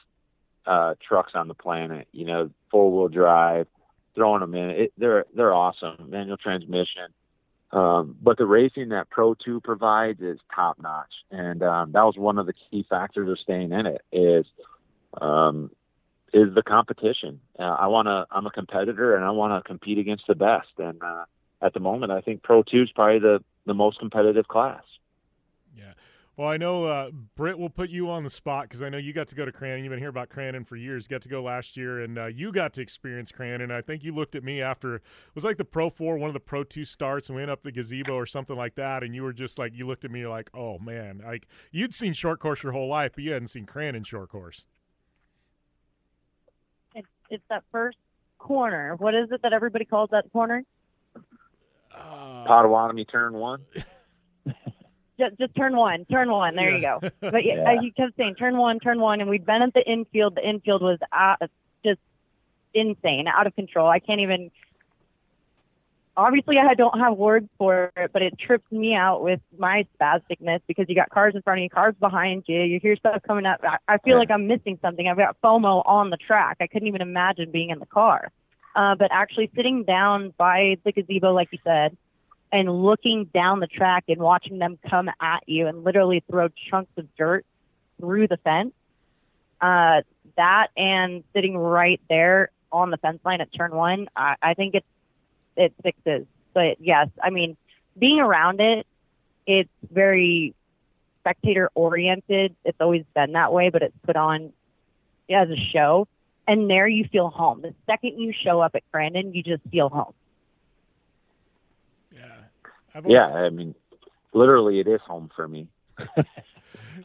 uh, trucks on the planet. You know, four wheel drive, throwing them in. It, they're they're awesome. Manual transmission. Um, but the racing that Pro 2 provides is top notch. And um, that was one of the key factors of staying in it is um, is the competition. Uh, I want to. I'm a competitor, and I want to compete against the best. And uh, at the moment, I think Pro Two is probably the the most competitive class. Yeah. Well, I know uh, Britt will put you on the spot because I know you got to go to Crandon. You've been here about Crandon for years. You got to go last year, and uh, you got to experience Crandon. I think you looked at me after it was like the Pro Four, one of the Pro Two starts, and we went up the gazebo or something like that. And you were just like, you looked at me like, oh man, like you'd seen short course your whole life, but you hadn't seen Crandon short course it's that first corner. What is it that everybody calls that corner? Uh, Potawatomi turn one. just, just turn one, turn one. There yeah. you go. But yeah, yeah. he kept saying turn one, turn one, and we'd been at the infield. The infield was out, just insane, out of control. I can't even obviously I don't have words for it, but it trips me out with my spasticness because you got cars in front of you, cars behind you, you hear stuff coming up. I, I feel like I'm missing something. I've got FOMO on the track. I couldn't even imagine being in the car. Uh, but actually sitting down by the gazebo, like you said, and looking down the track and watching them come at you and literally throw chunks of dirt through the fence. Uh, that and sitting right there on the fence line at turn one, I, I think it's it fixes. But yes, I mean, being around it, it's very spectator oriented. It's always been that way, but it's put on as a show. And there you feel home. The second you show up at Crandon, you just feel home. Yeah. Always... Yeah, I mean, literally, it is home for me.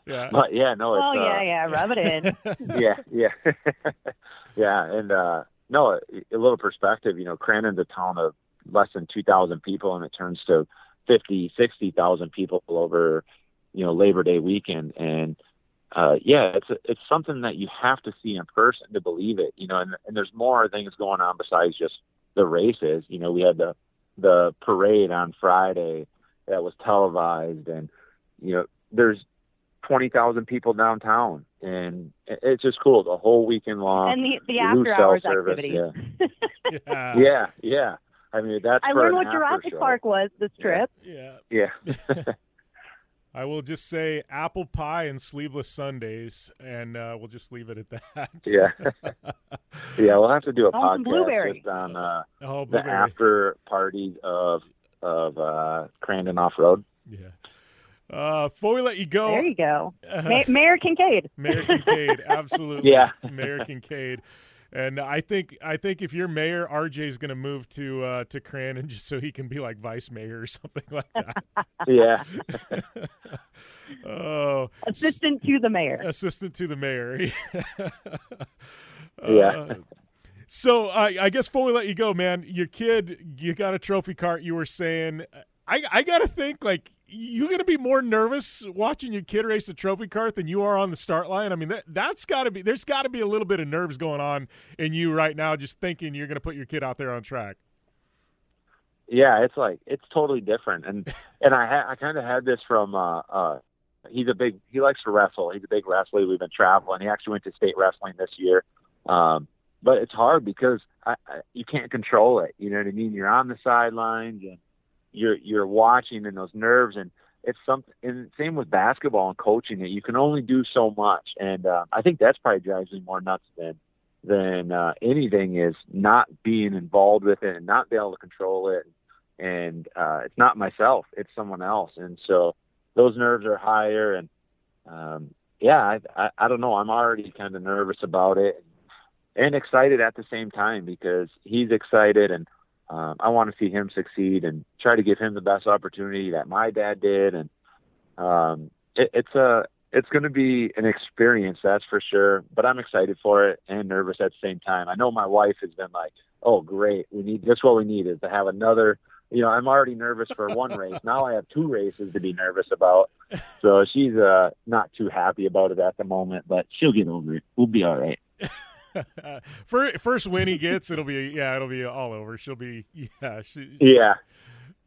yeah. But yeah, no. It's, oh yeah, uh, yeah. Rub it in. yeah, yeah, yeah. And uh, no, a, a little perspective. You know, Crandon's a town of less than 2,000 people and it turns to 50, 60,000 people over, you know, Labor Day weekend. And, uh, yeah, it's, it's something that you have to see in person to believe it, you know, and, and there's more things going on besides just the races. You know, we had the, the parade on Friday that was televised and, you know, there's 20,000 people downtown and it's just cool the whole weekend long. And the, the You after lose cell hours service, activity. Yeah. Yeah, yeah. I mean, that's I for learned what after Jurassic show. Park was this trip. Yeah. Yeah. I will just say apple pie and sleeveless Sundays, and uh, we'll just leave it at that. Yeah. yeah, we'll have to do a Oh, podcast blueberry. just on uh, oh, the after parties of of uh, Crandon Off Road. Yeah. Uh, before we let you go, There you go. uh, Mayor Kincaid. Mayor Kincaid, absolutely. Yeah. Mayor Kincaid. And I think I think if you're mayor, RJ is going to move to uh, to Crandon just so he can be like vice mayor or something like that. Yeah. oh, Assistant to the mayor. assistant to the mayor. Yeah. Uh, so I I guess before we let you go, man, your kid, you got a trophy kart. You were saying, I I gotta think like you gonna be more nervous watching your kid race the trophy kart than you are on the start line. I mean that that's got to be there's got to be a little bit of nerves going on in you right now, just thinking you're gonna put your kid out there on track. yeah, it's like it's totally different, and and I ha- I kind of had this from uh, uh, he's a big he likes to wrestle. He's a big wrestler. We've been traveling. He actually went to state wrestling this year, um, but it's hard because I, I, you can't control it. You know what I mean? You're on the sidelines and you're you're watching and those nerves and it's something. And same with basketball and coaching it. You can only do so much, and uh, I think that's probably drives me more nuts than than uh, anything is not being involved with it and not being able to control it. And uh, it's not myself; it's someone else. And so those nerves are higher. And um, yeah, I, I I don't know. I'm already kind of nervous about it and excited at the same time because he's excited and um, I want to see him succeed and try to give him the best opportunity that my dad did. And um, it, it's a it's going to be an experience, that's for sure. But I'm excited for it and nervous at the same time. I know my wife has been like, "Oh, great! We need this. What we need is to have another." You know, I'm already nervous for one race. Now I have two races to be nervous about. So she's uh, not too happy about it at the moment, but she'll get over it. We'll be all right. Fir- First win he gets, it'll be yeah, it'll be all over. She'll be yeah, she, Yeah,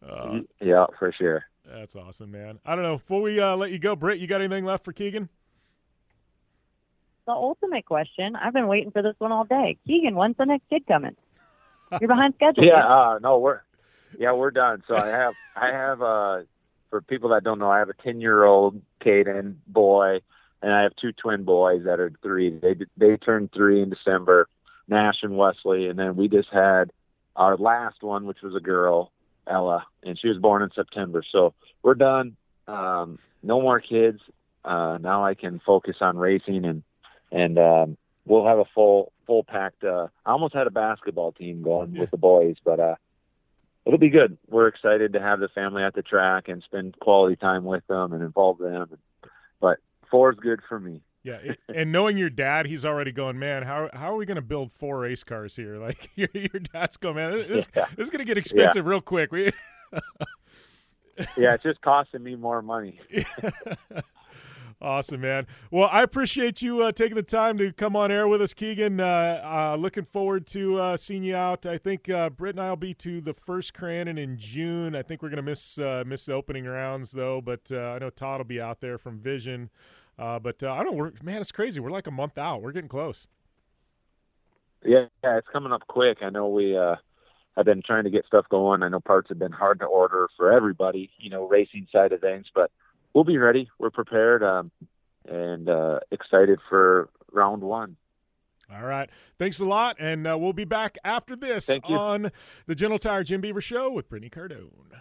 uh, yeah, for sure. that's awesome, man. I don't know. Before we uh, let you go, Britt, you got anything left for Keegan? The ultimate question. I've been waiting for this one all day. Keegan, when's the next kid coming? You're behind schedule. Yeah, kid. uh, no, we're yeah, we're done. So I have I have uh for people that don't know, I have a ten year old Caden boy, and I have two twin boys that are three. They they turned three in December, Nash and Wesley, and then we just had our last one, which was a girl, Ella, and she was born in September. So we're done. Um, no more kids. Uh, now I can focus on racing and and um, we'll have a full full packed. Uh, I almost had a basketball team going with the boys, but uh, it'll be good. We're excited to have the family at the track and spend quality time with them and involve them. But four is good for me. Yeah, and knowing your dad, he's already going, man. How how are we going to build four race cars here? Like your your dad's going, man. This, Yeah. this is going to get expensive real quick. We, Yeah, it's just costing me more money. awesome, man. Well, I appreciate you uh, taking the time to come on air with us, Keegan. Uh, uh, looking forward to uh, seeing you out. I think uh, Britt and I will be to the first Crandon in June. I think we're going to miss uh, miss the opening rounds though, but uh, I know Todd will be out there from Vision. Uh, but uh, I don't. We're, man, it's crazy. We're like a month out. We're getting close. Yeah, yeah, it's coming up quick. I know we uh have been trying to get stuff going. I know parts have been hard to order for everybody, you know, racing side of things, but we'll be ready. We're prepared um and uh excited for round 1. All right. Thanks a lot. And uh, we'll be back after this on the General Tire Jim Beaver Show with Brittany Cardone.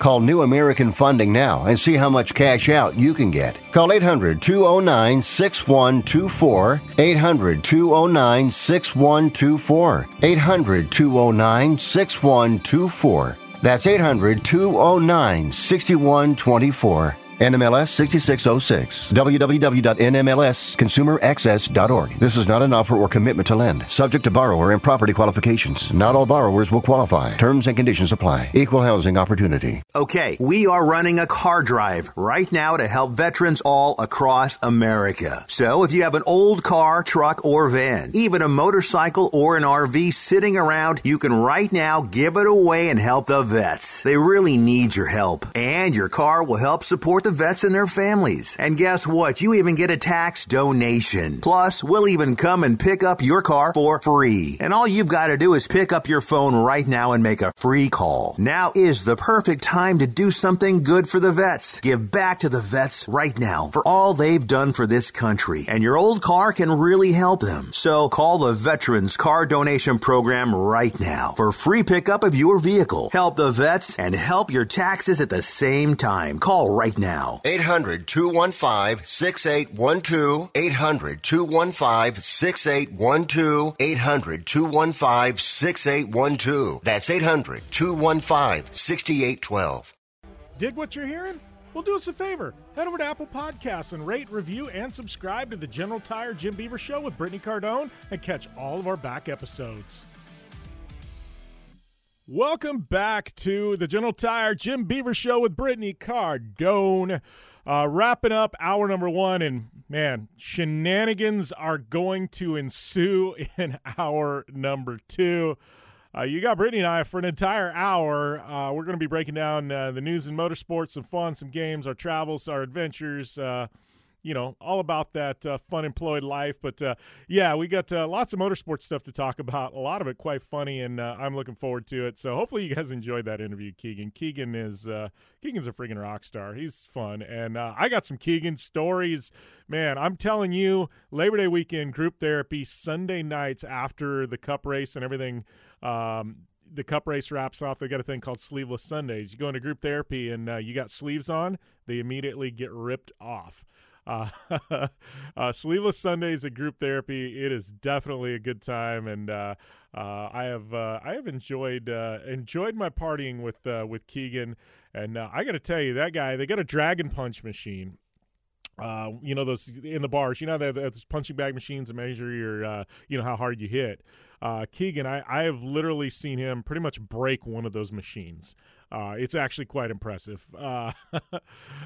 Call New American Funding now and see how much cash out you can get. Call 800 209 6124. 800 209 6124. 800 209 6124. That's 800 209 6124. NMLS 6606. www.nmlsconsumeraccess.org. This is not an offer or commitment to lend. Subject to borrower and property qualifications. Not all borrowers will qualify. Terms and conditions apply. Equal housing opportunity. Okay, we are running a car drive right now to help veterans all across America. So if you have an old car, truck, or van, even a motorcycle or an RV sitting around, you can right now give it away and help the vets. They really need your help. And your car will help support the vets and their families. And guess what? You even get a tax donation. Plus, we'll even come and pick up your car for free. And all you've got to do is pick up your phone right now and make a free call. Now is the perfect time to do something good for the vets. Give back to the vets right now for all they've done for this country. And your old car can really help them. So call the Veterans Car Donation Program right now for free pickup of your vehicle. Help the vets and help your taxes at the same time. Call right now. 800 215 6812. 800 215 6812. 800 215 6812. That's 800 215 6812. Dig what you're hearing? Well, do us a favor. Head over to Apple Podcasts and rate, review, and subscribe to the General Tire Jim Beaver Show with Brittany Cardone and catch all of our back episodes. Welcome back to the General Tire Jim Beaver Show with Brittany Cardone. Uh, wrapping up hour number one, and man, shenanigans are going to ensue in hour number two. Uh, you got Brittany and I for an entire hour. Uh, we're going to be breaking down uh, the news and motorsports, some fun, some games, our travels, our adventures. You know, all about that uh, fun employed life. But uh, yeah, we got uh, lots of motorsports stuff to talk about. A lot of it quite funny, and uh, I'm looking forward to it. So hopefully you guys enjoyed that interview, Keegan. Keegan is uh, Keegan's a freaking rock star. He's fun, and uh, I got some Keegan stories. Man, I'm telling you, Labor Day weekend group therapy Sunday nights after the Cup race and everything. Um, the cup race wraps off, they got a thing called sleeveless Sundays. You go into group therapy and uh, you got sleeves on, they immediately get ripped off. Uh, uh, sleeveless Sundays at group therapy. It is definitely a good time, and uh, uh I have uh, I have enjoyed uh, enjoyed my partying with with Keegan. And I got to tell you, that guy they got a dragon punch machine. Uh, you know those in the bars. You know they have those punching bag machines to measure your, uh, you know how hard you hit. Uh, Keegan, I, I have literally seen him pretty much break one of those machines. Uh, it's actually quite impressive. Uh,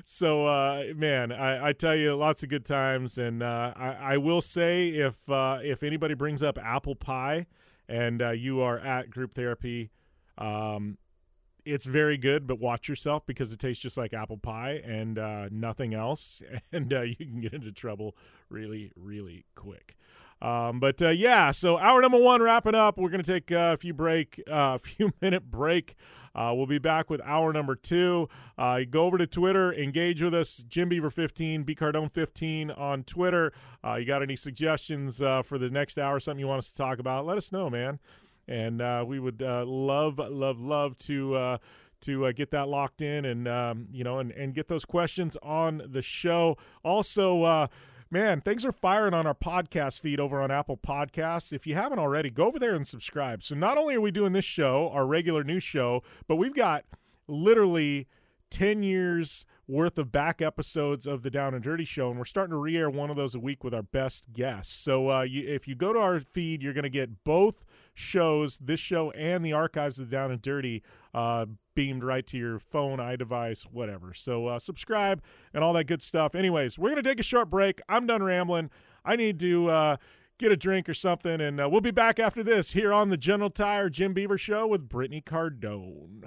so, uh, man, I, I, tell you, lots of good times, and uh, I, I, will say if uh, if anybody brings up apple pie, and uh, you are at group therapy, um, it's very good, but watch yourself because it tastes just like apple pie and nothing else, and you can get into trouble really, really quick. Um, but uh, yeah, so hour number one wrapping up. We're gonna take uh, a few break, a few minute break. Uh, we'll be back with hour number two. Uh, go over to Twitter, engage with us, Jim Beaver 15, B Cardone 15 on Twitter. Uh, you got any suggestions uh, for the next hour, something you want us to talk about? Let us know, man. And uh, we would uh, love, love, love to to uh, get that locked in and um, you know and, and get those questions on the show. Also, uh, man, things are firing on our podcast feed over on Apple Podcasts. If you haven't already, go over there and subscribe. So not only are we doing this show, our regular news show, but we've got literally 10 years worth of back episodes of the Down and Dirty Show, and we're starting to re-air one of those a week with our best guests. So uh, you, if you go to our feed, you're going to get both shows, this show and the archives of the Down and Dirty, uh, beamed right to your phone, iDevice, whatever. So uh, subscribe and all that good stuff. Anyways, we're going to take a short break. I'm done rambling. I need to uh, get a drink or something, and uh, we'll be back after this here on the General Tire Jim Beaver Show with Brittany Cardone.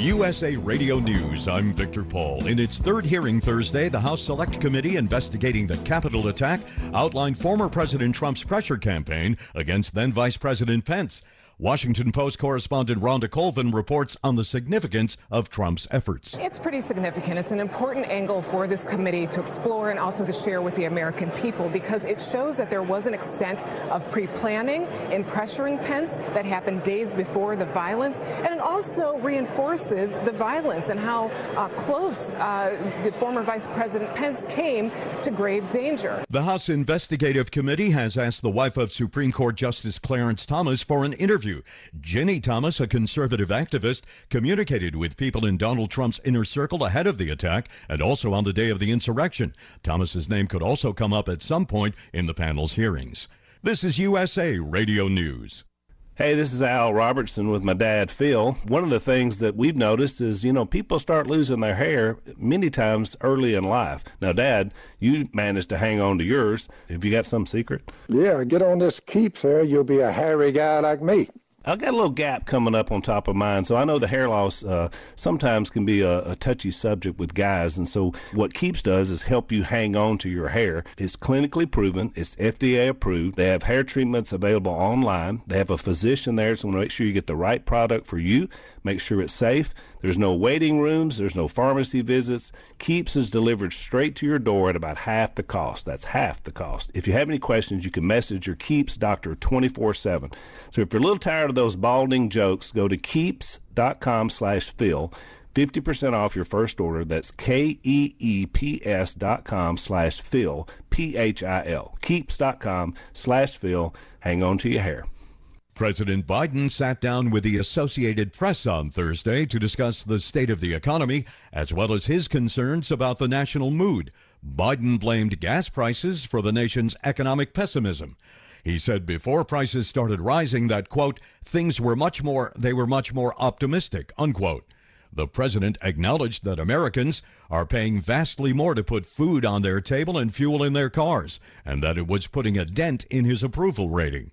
USA Radio News, I'm Victor Paul. In its third hearing Thursday, the House Select Committee investigating the Capitol attack outlined former President Trump's pressure campaign against then Vice President Pence. Washington Post correspondent Rhonda Colvin reports on the significance of Trump's efforts. It's pretty significant. It's an important angle for this committee to explore and also to share with the American people because it shows that there was an extent of pre planning in pressuring Pence that happened days before the violence. And it also reinforces the violence and how uh, close uh, the former Vice President Pence came to grave danger. The House Investigative Committee has asked the wife of Supreme Court Justice Clarence Thomas for an interview interview. Ginny Thomas, a conservative activist, communicated with people in Donald Trump's inner circle ahead of the attack and also on the day of the insurrection. Thomas's name could also come up at some point in the panel's hearings. This is USA Radio News. Hey, this is Al Robertson with my dad, Phil. One of the things that we've noticed is, you know, people start losing their hair many times early in life. Now, Dad, you managed to hang on to yours. Have you got some secret? Yeah, get on this keeps hair. You'll be a hairy guy like me. I've got a little gap coming up on top of mine, so I know the hair loss uh, sometimes can be a, a, touchy subject with guys. And so, what Keeps does is help you hang on to your hair. It's clinically proven, it's FDA approved. They have hair treatments available online. They have a physician there, so want to make sure you get the right product for you. Make sure it's safe. There's no waiting rooms, there's no pharmacy visits. Keeps is delivered straight to your door at about half the cost. That's half the cost. If you have any questions, you can message your Keeps doctor 24 7. So if you're a little tired of those balding jokes, go to keeps.com slash Phil. 50% off your first order. That's K-E-E-P-S dot com slash Phil, P-H-I-L. Keeps.com slash Phil. Hang on to your hair. President Biden sat down with the Associated Press on Thursday to discuss the state of the economy as well as his concerns about the national mood. Biden blamed gas prices for the nation's economic pessimism. He said before prices started rising that, quote, things were much more, they were much more optimistic, unquote. The president acknowledged that Americans are paying vastly more to put food on their table and fuel in their cars, and that it was putting a dent in his approval rating.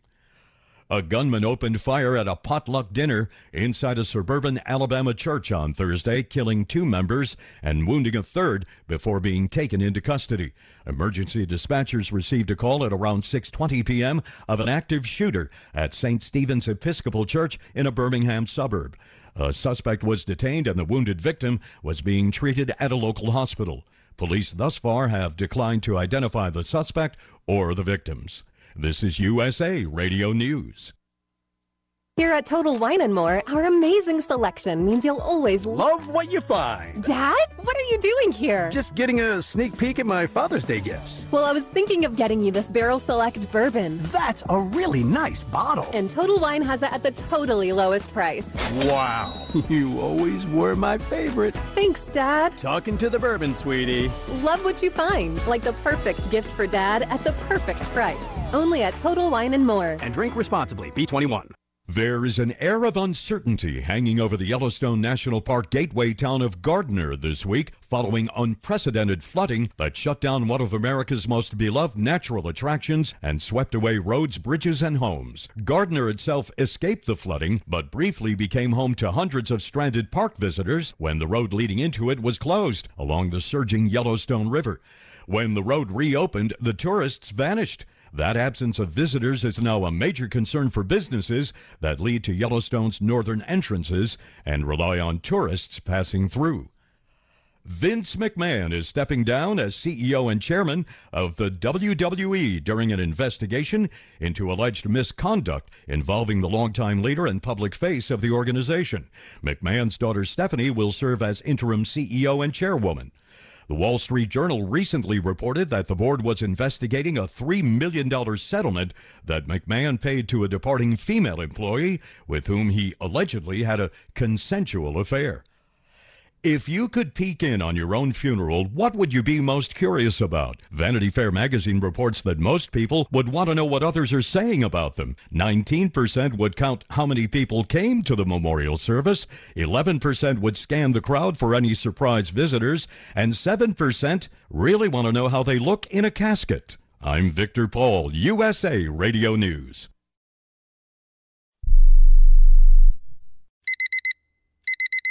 A gunman opened fire at a potluck dinner inside a suburban Alabama church on Thursday, killing two members and wounding a third before being taken into custody. Emergency dispatchers received a call at around 6:20 p.m. of an active shooter at St. Stephen's Episcopal Church in a Birmingham suburb. A suspect was detained and the wounded victim was being treated at a local hospital. Police thus far have declined to identify the suspect or the victims. This is USA Radio News. Here at Total Wine and More, our amazing selection means you'll always love what you find. Dad, what are you doing here? Just getting a sneak peek at my Father's Day gifts. Well, I was thinking of getting you this Barrel Select bourbon. That's a really nice bottle. And Total Wine has it at the totally lowest price. Wow, you always were my favorite. Thanks, Dad. Talking to the bourbon, sweetie. Love what you find, like the perfect gift for Dad at the perfect price. Only at Total Wine and More. And drink responsibly. B21. There is an air of uncertainty hanging over the Yellowstone National Park gateway town of Gardiner this week following unprecedented flooding that shut down one of America's most beloved natural attractions and swept away roads, bridges, and homes. Gardiner itself escaped the flooding, but briefly became home to hundreds of stranded park visitors when the road leading into it was closed along the surging Yellowstone River. When the road reopened, the tourists vanished. That absence of visitors is now a major concern for businesses that lead to Yellowstone's northern entrances and rely on tourists passing through. Vince McMahon is stepping down as CEO and chairman of the WWE during an investigation into alleged misconduct involving the longtime leader and public face of the organization. McMahon's daughter Stephanie will serve as interim CEO and chairwoman. The Wall Street Journal recently reported that the board was investigating a $3 million settlement that McMahon paid to a departing female employee with whom he allegedly had a consensual affair. If you could peek in on your own funeral, what would you be most curious about? Vanity Fair magazine reports that most people would want to know what others are saying about them. 19% would count how many people came to the memorial service, 11% would scan the crowd for any surprise visitors, and 7% really want to know how they look in a casket. I'm Victor Paul, USA Radio News.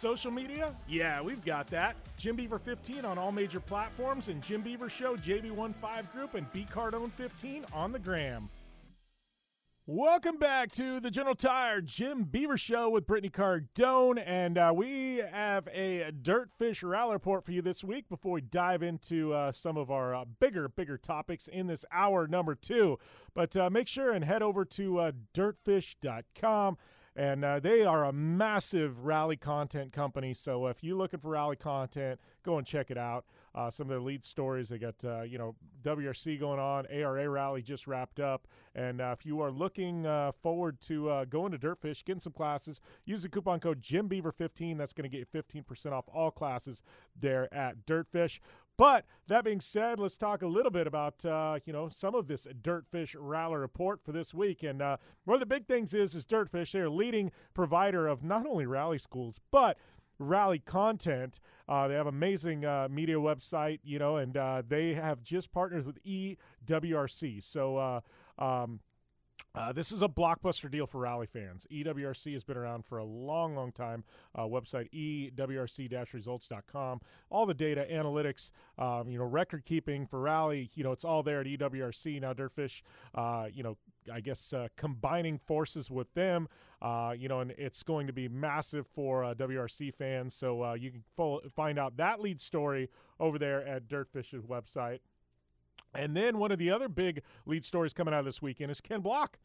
Social media? Yeah, we've got that. Jim Beaver 15 on all major platforms and Jim Beaver Show, JB15 Group, and B Cardone 15 on the gram. Welcome back to the General Tire Jim Beaver Show with Brittany Cardone, and uh, we have a Dirtfish Rally report for you this week. Before we dive into uh, some of our uh, bigger, bigger topics in this hour number two, but uh, make sure and head over to uh, dirtfish.com. And uh, they are a massive rally content company. So if you're looking for rally content, go and check it out. Uh, some of their lead stories, they got, uh, you know, WRC going on, ARA rally just wrapped up. And uh, if you are looking uh, forward to uh, going to Dirtfish, getting some classes, use the coupon code JimBeaver15. That's going to get you 15% off all classes there at Dirtfish. But that being said, let's talk a little bit about uh, you know some of this Dirtfish Rally report for this week. And uh, one of the big things is is Dirtfish. They're a leading provider of not only rally schools but rally content. Uh, they have amazing uh, media website, you know, and uh, they have just partnered with EWRC. So. Uh, um, uh, this is a blockbuster deal for rally fans. EWRC has been around for a long, long time. Uh, website ewrc-results.com. All the data, analytics, um, you know, record keeping for rally. You know, it's all there at EWRC now. Dirtfish, uh, you know, I guess uh, combining forces with them. Uh, you know, and it's going to be massive for uh, WRC fans. So you can find out that lead story over there at Dirtfish's website. And then one of the other big lead stories coming out of this weekend is Ken Block.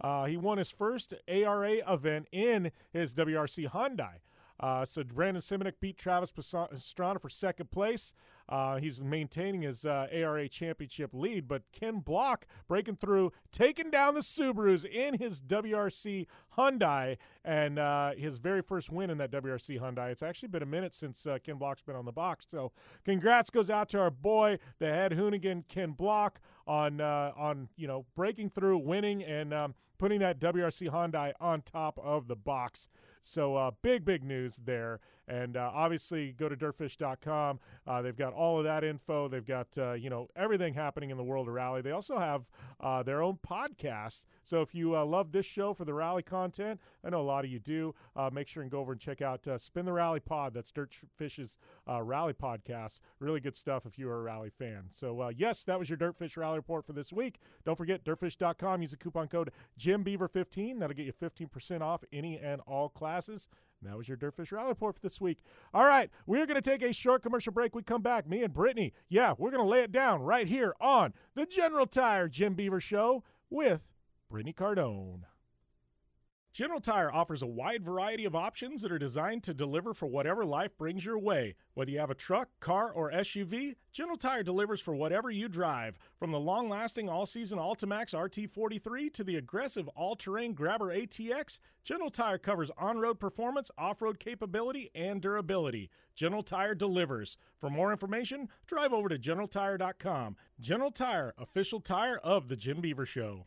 Uh, he won his first ARA event in his WRC Hyundai. Uh, so Brandon Semenuk beat Travis Pastrana for second place. Uh, he's maintaining his uh, ARA championship lead, but Ken Block breaking through, taking down the Subarus in his WRC Hyundai, and uh, his very first win in that WRC Hyundai. It's actually been a minute since uh, Ken Block's been on the box, so congrats goes out to our boy, the head Hoonigan Ken Block, on uh, on you know breaking through, winning, and um, putting that WRC Hyundai on top of the box. So uh, big, big news there. And uh, obviously, go to dirtfish.com. Uh, they've got all of that info. They've got uh, you know everything happening in the world of rally. They also have uh, their own podcast. So if you uh, love this show for the rally content, I know a lot of you do. Make sure and go over and check out Spin the Rally Pod. That's Dirtfish's rally podcast. Really good stuff if you are a rally fan. So yes, that was your Dirtfish Rally Report for this week. Don't forget dirtfish.com. Use the coupon code JimBeaver15. That'll get you 15% off any and all classes. And that was your Dirtfish Rally Report for this week. All right, we're going to take a short commercial break. We come back, me and Brittany. Yeah, we're going to lay it down right here on the General Tire Jim Beaver Show with Brittany Cardone. General Tire offers a wide variety of options that are designed to deliver for whatever life brings your way. Whether you have a truck, car, or SUV, General Tire delivers for whatever you drive. From the long lasting all season AltiMAX RT43 to the aggressive all terrain Grabber ATX, General Tire covers on road performance, off road capability, and durability. General Tire delivers. For more information, drive over to GeneralTire.com. General Tire, official tire of The Jim Beaver Show.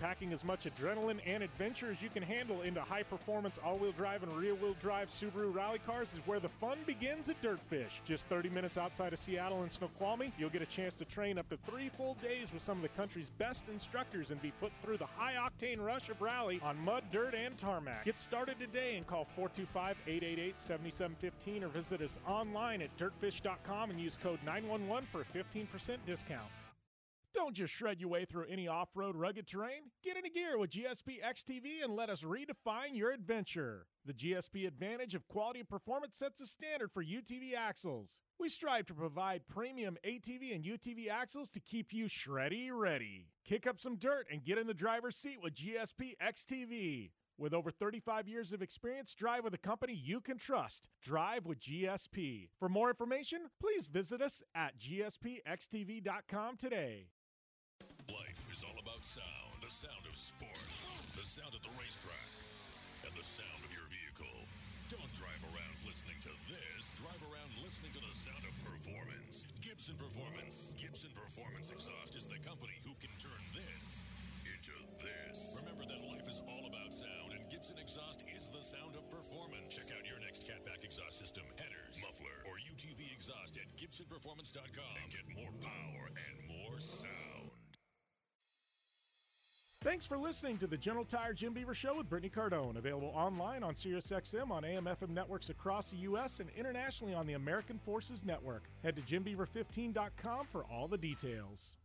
Packing as much adrenaline and adventure as you can handle into high performance all wheel drive and rear wheel drive Subaru rally cars is where the fun begins at Dirtfish. Just 30 minutes outside of Seattle and Snoqualmie, you'll get a chance to train up to three full days with some of the country's best instructors and be put through the high octane rush of rally on mud, dirt, and tarmac. Get started today and call 425 888 7715 or visit us online at dirtfish.com and use code 911 for a 15% discount. Don't just shred your way through any off road rugged terrain. Get into gear with GSP XTV and let us redefine your adventure. The GSP advantage of quality and performance sets a standard for UTV axles. We strive to provide premium ATV and UTV axles to keep you shreddy ready. Kick up some dirt and get in the driver's seat with GSP XTV. With over 35 years of experience, drive with a company you can trust. Drive with GSP. For more information, please visit us at gspxtv.com today. About sound, the sound of sports, the sound of the racetrack, and the sound of your vehicle. Don't drive around listening to this. Drive around listening to the sound of performance. Gibson Performance. Gibson Performance Exhaust is the company who can turn this into this. Remember that life is all about sound, and Gibson Exhaust is the sound of performance. Check out your next catback exhaust system, headers, muffler, or UTV exhaust at GibsonPerformance.com and get more power and more sound. Thanks for listening to the General Tire Jim Beaver Show with Brittany Cardone. Available online on SiriusXM on AM FM networks across the U.S. and internationally on the American Forces Network. Head to JimBeaver15.com for all the details.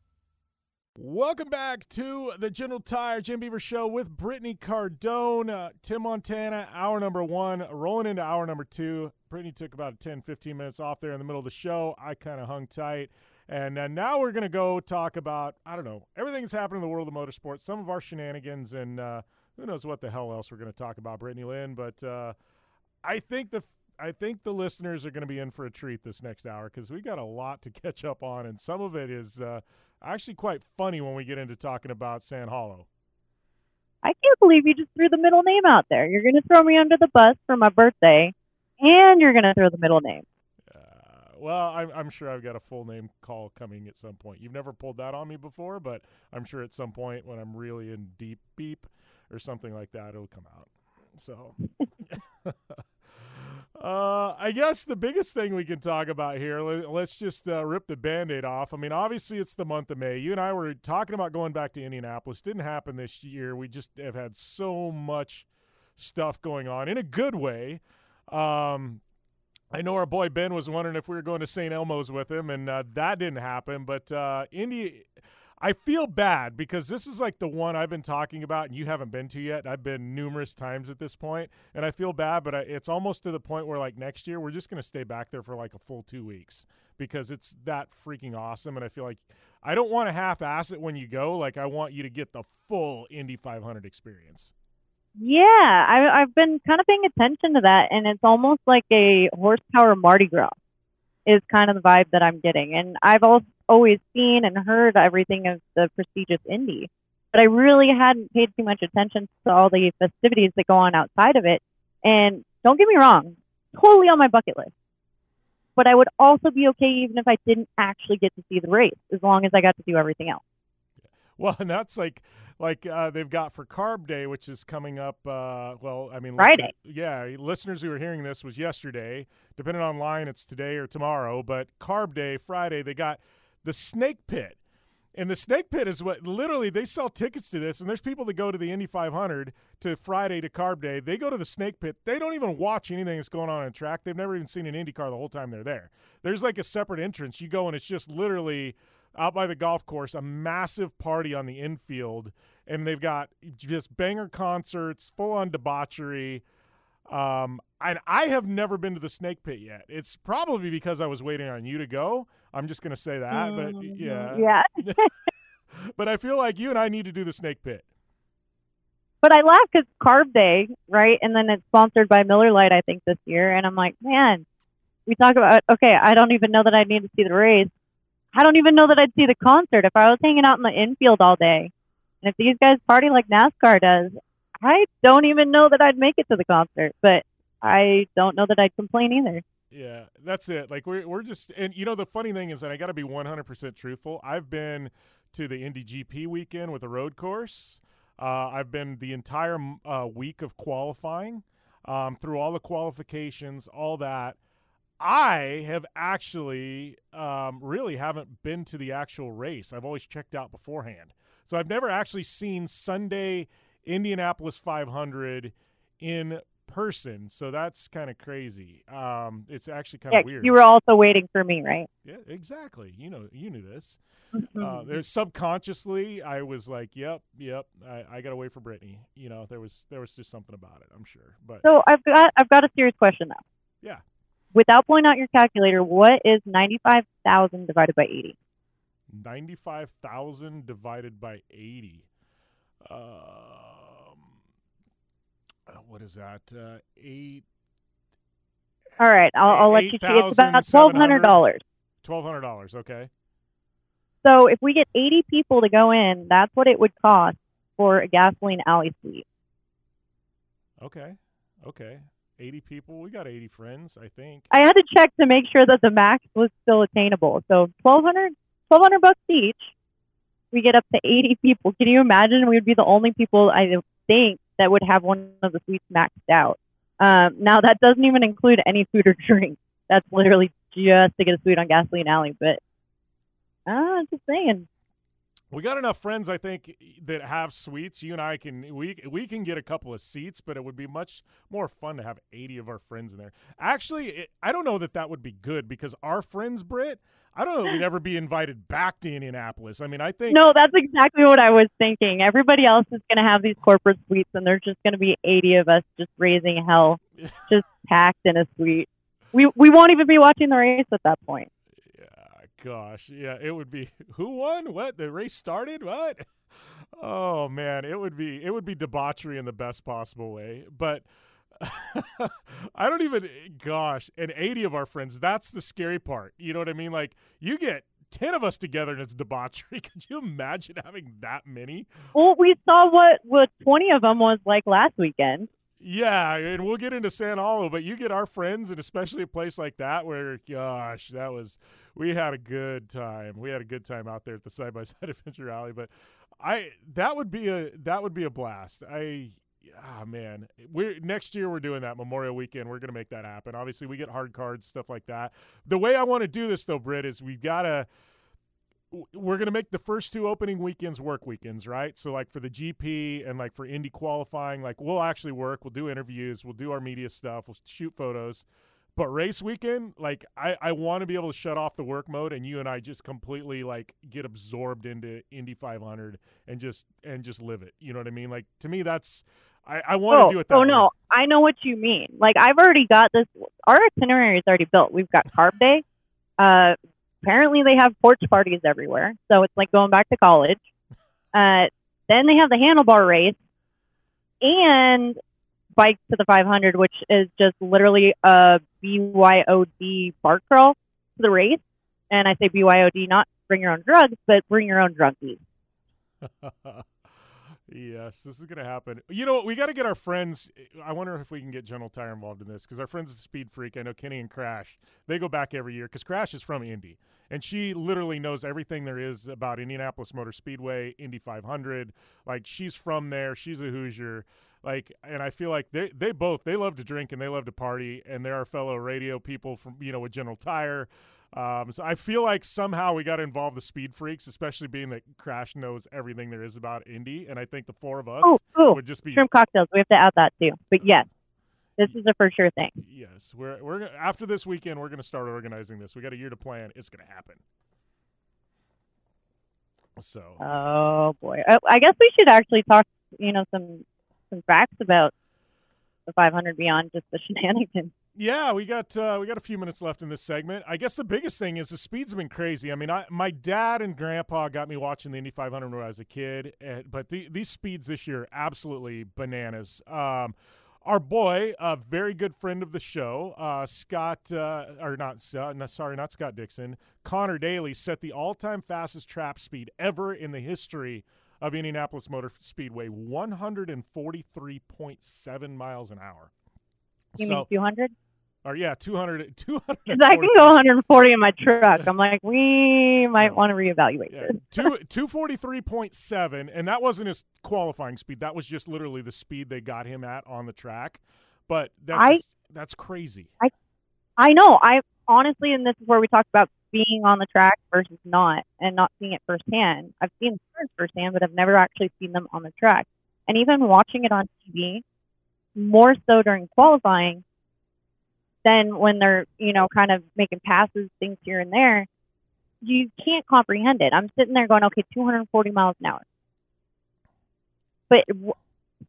Welcome back to the General Tire Jim Beaver Show with Brittany Cardone. Uh, Tim Montana, hour number one, rolling into hour number two. Brittany took about 10, 15 minutes off there in the middle of the show. I kind of hung tight. And uh, now we're going to go talk about, I don't know, everything that's happening in the world of motorsports, some of our shenanigans, and uh, who knows what the hell else we're going to talk about, Brittany Lynn. But uh, I think the I think the listeners are going to be in for a treat this next hour because we got a lot to catch up on, and some of it is uh, actually quite funny when we get into talking about Sand Hollow. I can't believe you just threw the middle name out there. You're going to throw me under the bus for my birthday, and you're going to throw the middle name. Well, I'm, I'm sure I've got a full name call coming at some point. You've never pulled that on me before, but I'm sure at some point when I'm really in deep beep or something like that, it'll come out. So, uh, I guess the biggest thing we can talk about here, let, us just uh, rip the band aid off. I mean, obviously, it's the month of May. You and I were talking about going back to Indianapolis. Didn't happen this year. We just have had so much stuff going on in a good way. Um, I know our boy Ben was wondering if we were going to St. Elmo's with him, and uh, that didn't happen. But uh, Indy, I feel bad because this is like the one I've been talking about, and you haven't been to yet. I've been numerous times at this point, and I feel bad, but I, it's almost to the point where like next year we're just going to stay back there for like a full two weeks because it's that freaking awesome, and I feel like I don't want to half-ass it when you go. Like I want you to get the full Indy 500 experience. Yeah, I, I've been kind of paying attention to that, and it's almost like a horsepower Mardi Gras is kind of the vibe that I'm getting. And I've also always seen and heard everything of the prestigious Indy, but I really hadn't paid too much attention to all the festivities that go on outside of it. And don't get me wrong, totally on my bucket list. But I would also be okay even if I didn't actually get to see the race, as long as I got to do everything else. Well, and that's like like uh, they've got for Carb Day, which is coming up. Uh, well, I mean, Friday. Yeah, listeners who are hearing this was yesterday. Depending online, it's today or tomorrow. But Carb Day, Friday, they got the Snake Pit. And the Snake Pit is what literally they sell tickets to this, and there's people that go to the Indy 500 to Friday to Carb Day. They go to the Snake Pit. They don't even watch anything that's going on in track. They've never even seen an Indy car the whole time they're there. There's like a separate entrance. You go and it's just literally out by the golf course, a massive party on the infield, and they've got just banger concerts, full on debauchery. Um, and I have never been to the Snake Pit yet. It's probably because I was waiting on you to go. I'm just going to say that, but yeah, Yeah. but I feel like you and I need to do the Snake Pit. But I laugh because Carb Day, right? And then it's sponsored by Miller Lite, I think, this year. And I'm like, man, we talk about, okay, I don't even know that I need to see the race. I don't even know that I'd see the concert if I was hanging out in the infield all day. And if these guys party like NASCAR does, I don't even know that I'd make it to the concert. But I don't know that I'd complain either. Yeah, that's it. Like we're we're just and you know the funny thing is that I got to be 100% truthful. I've been to the Indy GP weekend with a road course. Uh, I've been the entire uh, week of qualifying um, through all the qualifications, all that. I have actually um, really haven't been to the actual race. I've always checked out beforehand, so I've never actually seen Sunday Indianapolis 500 in person. So that's kind of crazy. Um, it's actually kind Yeah, of weird. you were also waiting for me, right? Yeah, exactly. You know, you knew this. Mm-hmm. Uh, there's subconsciously, I was like, "Yep, yep, I, I got to wait for Brittany." You know, there was there was just something about it. I'm sure, but So I've got I've got a serious question though. yeah, Without pulling out your calculator, what is ninety five thousand divided by eighty? ninety-five thousand divided by eighty. Um, what is that? Uh, eight. All right, I'll, I'll let you see. It's about twelve hundred dollars. Twelve hundred dollars. Okay. So if we get eighty people to go in, that's what it would cost for a gasoline alley suite. Okay. Okay. 80 people. We got 80 friends, I think. I had to check to make sure that the max was still attainable. So 1200 1200 bucks each. We get up to 80 people. Can you imagine? We would be the only people I think that would have one of the suites maxed out. Um, now that doesn't even include any food or drink. That's literally just to get a suite on Gasoline Alley. But uh, just saying. We got enough friends, I think, that have suites. You and I can we we can get a couple of seats, but it would be much more fun to have 80 of our friends in there. Actually, it, I don't know that that would be good because our friends, Brit, I don't know that we'd ever be invited back to Indianapolis. I mean, I think No, that's exactly what I was thinking. Everybody else is going to have these corporate suites, and there's just going to be 80 of us just raising hell, just packed in a suite. We we won't even be watching the race at that point. Gosh, yeah, it would be who won? What? The race started? What? Oh man, it would be it would be debauchery in the best possible way. But I don't even gosh, and 80 of our friends, that's the scary part. You know what I mean? Like you get 10 of us together and it's debauchery. Could you imagine having that many? Well, we saw what what 20 of them was like last weekend. Yeah, and we'll get into Sand Hollow, but you get our friends, and especially a place like that where, gosh, that was we had a good time. We had a good time out there at the side by side adventure alley. But I that would be a that would be a blast. I ah man, we next year we're doing that Memorial Weekend. We're gonna make that happen. Obviously, we get hard cards, stuff like that. The way I want to do this though, Britt, is we've got to we're going to make the first two opening weekends work weekends, right? So like for the GP and like for Indy qualifying, like we'll actually work, we'll do interviews, we'll do our media stuff, we'll shoot photos. But race weekend, like I, I want to be able to shut off the work mode and you and I just completely like get absorbed into Indy 500 and just and just live it. You know what I mean? Like to me, that's I, I want to oh, do it that oh way. no, I know what you mean. Like I've already got this. Our itinerary is already built. We've got carb day. Uh, apparently they have porch parties everywhere, so it's like going back to college. Uh, then they have the handlebar race and bike to the 500, which is just literally a BYOD bar crawl to the race. And I say BYOD, not bring your own drugs, but bring your own drunkies. yes, this is going to happen. You know what? We got to get our friends. I wonder if we can get General Tire involved in this because our friends at Speed Freak, I know Kenny and Crash, they go back every year because Crash is from Indy. And she literally knows everything there is about Indianapolis Motor Speedway, Indy 500. Like, she's from there. She's a Hoosier. Like, and I feel like they, they both, they love to drink and they love to party. And they're our fellow radio people from, you know, with General Tire. Um, so I feel like somehow we got to involve the speed freaks, especially being that Crash knows everything there is about Indy, and I think the four of us Oh, oh, would just be shrimp cocktails. We have to add that too. But yes, this is a for sure thing. yes. We're we're after this weekend we're going to start organizing this. We got a year to plan. It's going to happen. So Oh boy, I, I guess we should actually talk. You know, some some facts about the 500 beyond just the shenanigans. Yeah, we got uh, we got a few minutes left in this segment. I guess the biggest thing is the speeds have been crazy. I mean, I, my dad and grandpa got me watching the Indy 500 when I was a kid, and, but the, these speeds this year absolutely bananas. Um, our boy, a very good friend of the show, uh, Scott, uh, or not, uh, no, sorry, not Scott Dixon, Connor Daly set the all-time fastest trap speed ever in the history of Indianapolis Motor Speedway, 143.7 miles an hour. You So- mean 200? or yeah, 200, 200 Because I can go 140 in my truck. I'm like, we might want to reevaluate Yeah, this. two two forty three point seven, and that wasn't his qualifying speed. That was just literally the speed they got him at on the track. But that's I- that's crazy. I I know. I honestly, and this is where we talked about being on the track versus not, and not seeing it firsthand. I've seen cars firsthand, but I've never actually seen them on the track. And even watching it on TV, more so during qualifying than when they're you know kind of making passes, things here and there. You can't comprehend it. I'm sitting there going, okay, 240 miles an hour. But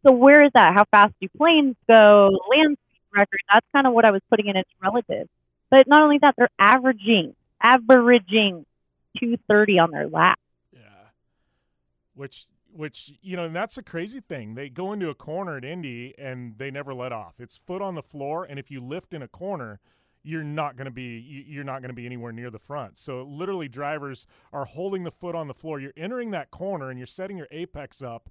so where is that? How fast do planes go? Land speed record. That's kind of what I was putting in its relative. But not only that, they're averaging averaging 230 on their lap. Yeah. Which which you know, and that's the crazy thing. They go into a corner at Indy and they never let off. It's foot on the floor, and if you lift in a corner, you're not going to be you- you're not going to be anywhere near the front. So literally, drivers are holding the foot on the floor. You're entering that corner and you're setting your apex up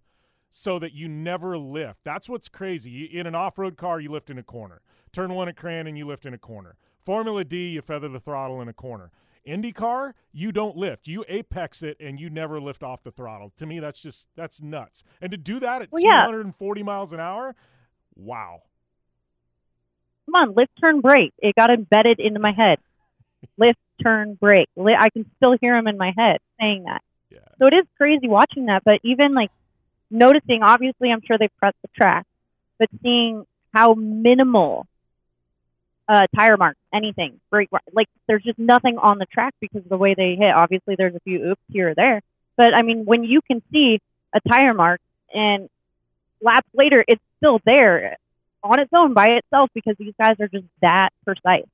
so that you never lift. That's what's crazy. In an off-road car, you lift in a corner. Turn one at Crandon you lift in a corner. Formula D, you feather the throttle in a corner. IndyCar, you don't lift. You apex it and you never lift off the throttle. To me, that's just that's nuts. And to do that at Well, yeah. 240 miles an hour, wow. Come on, lift, turn, brake. It got embedded into my head. lift, turn, brake. I can still hear him in my head saying that. So it is crazy watching that, but even like noticing, obviously, I'm sure they pressed the track, but seeing how minimal uh, tire marks, anything, brake, like there's just nothing on the track because of the way they hit. Obviously, there's a few oops here or there, but I mean, when you can see a tire mark and laps later, it's still there on its own by itself because these guys are just that precise.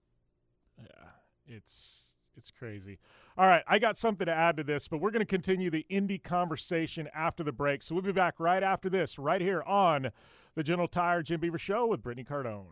Yeah, it's it's crazy. All right, I got something to add to this, but we're going to continue the Indy conversation after the break. So we'll be back right after this, right here on the General Tire Jim Beaver Show with Brittany Cardone.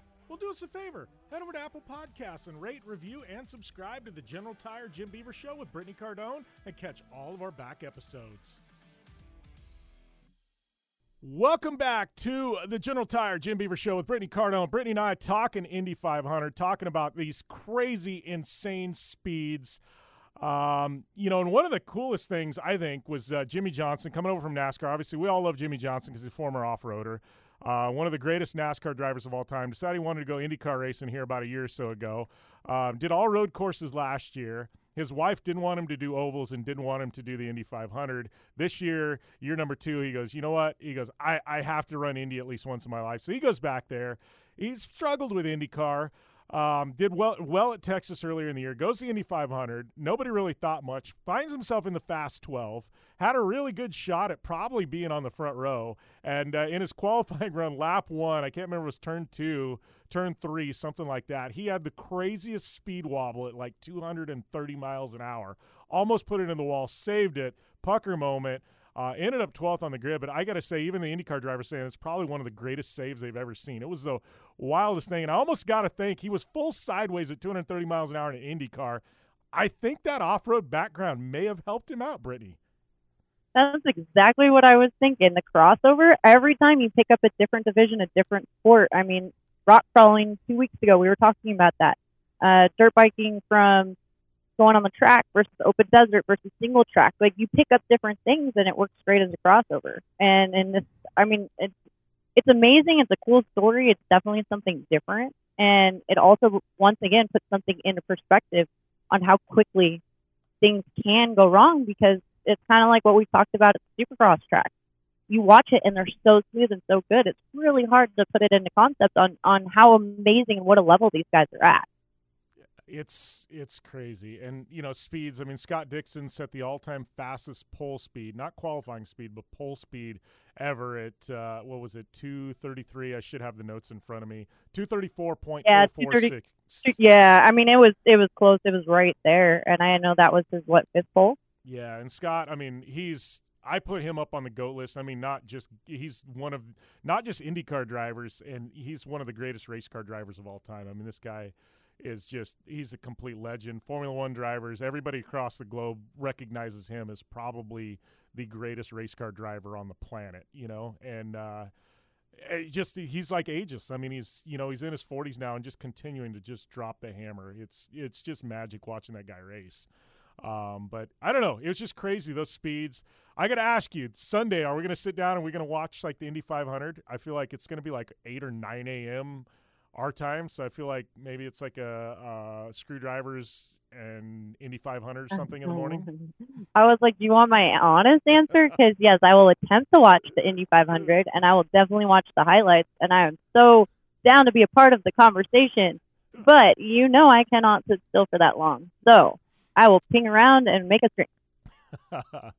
Apple Podcasts and rate, review, and subscribe to the General Tire Jim Beaver Show with Brittany Cardone and catch all of our back episodes. Welcome back to the General Tire Jim Beaver Show with Brittany Cardone. Brittany and I talking Indy 500, talking about these crazy, insane speeds. Um, you know, and one of the coolest things I think was uh, Jimmie Johnson coming over from NASCAR. Obviously, we all love Jimmie Johnson because he's a former off-roader. Uh, one of the greatest NASCAR drivers of all time. Decided he wanted to go IndyCar racing here about a year or so ago. Um, did all road courses last year. His wife didn't want him to do ovals and didn't want him to do the Indy 500. This year, year number two, he goes, you know what? He goes, I, I have to run Indy at least once in my life. So he goes back there. He's struggled with IndyCar. Um, did well well at Texas earlier in the year. Goes to the Indy 500. Nobody really thought much. Finds himself in the Fast 12. Had a really good shot at probably being on the front row. And uh, in his qualifying run, lap one, I can't remember, it was turn two, turn three, something like that. He had the craziest speed wobble at like 230 miles an hour. Almost put it in the wall, saved it. Pucker moment. Uh, ended up 12th on the grid, but I got to say, even the IndyCar driver saying it's probably one of the greatest saves they've ever seen. It was the wildest thing, and I almost got to think he was full sideways at 230 miles an hour in an IndyCar. I think that off-road background may have helped him out, Brittany. That's exactly what I was thinking. The crossover, every time you pick up a different division, a different sport. I mean, rock crawling two weeks ago, we were talking about that. Uh, dirt biking from going on the track versus open desert versus single track. Like you pick up different things and it works great as a crossover. And and this, I mean, it's it's amazing. It's a cool story. It's definitely something different, and it also once again puts something into perspective on how quickly things can go wrong because it's kind of like what we talked about at the Supercross track. You watch it and they're so smooth and so good. It's really hard to put it into concept on on how amazing and what a level these guys are at. It's it's crazy. And you know speeds i mean scott dixon set the all-time fastest pole speed not qualifying speed but pole speed ever at uh, what was it 233 i should have the notes in front of me. 234.046 yeah, yeah i mean it was it was close. It was right there. And i know that was his what fifth pole yeah and scott i mean he's I put him up on the GOAT list. I mean, not just he's one of not just IndyCar drivers, and he's one of the greatest race car drivers of all time. I mean, this guy is just he's a complete legend. Formula One drivers, everybody across the globe recognizes him as probably the greatest race car driver on the planet. You know, and uh, eh, just he's like ages. I mean, he's you know he's in his 40s now and just continuing to just drop the hammer. It's it's just magic watching that guy race. Um, but I don't know. It was just crazy those speeds. I got to ask you, Sunday, are we going to sit down and we're going to watch like the Indy 500? I feel like it's going to be like eight or nine a.m. our time, so I feel like maybe it's like a, a screwdrivers and Indy 500 or something in the morning. I was like, do you want my honest answer? Because yes, I will attempt to watch the Indy 500, and I will definitely watch the highlights, and I am so down to be a part of the conversation. But you know, I cannot sit still for that long, so I will ping around and make a drink.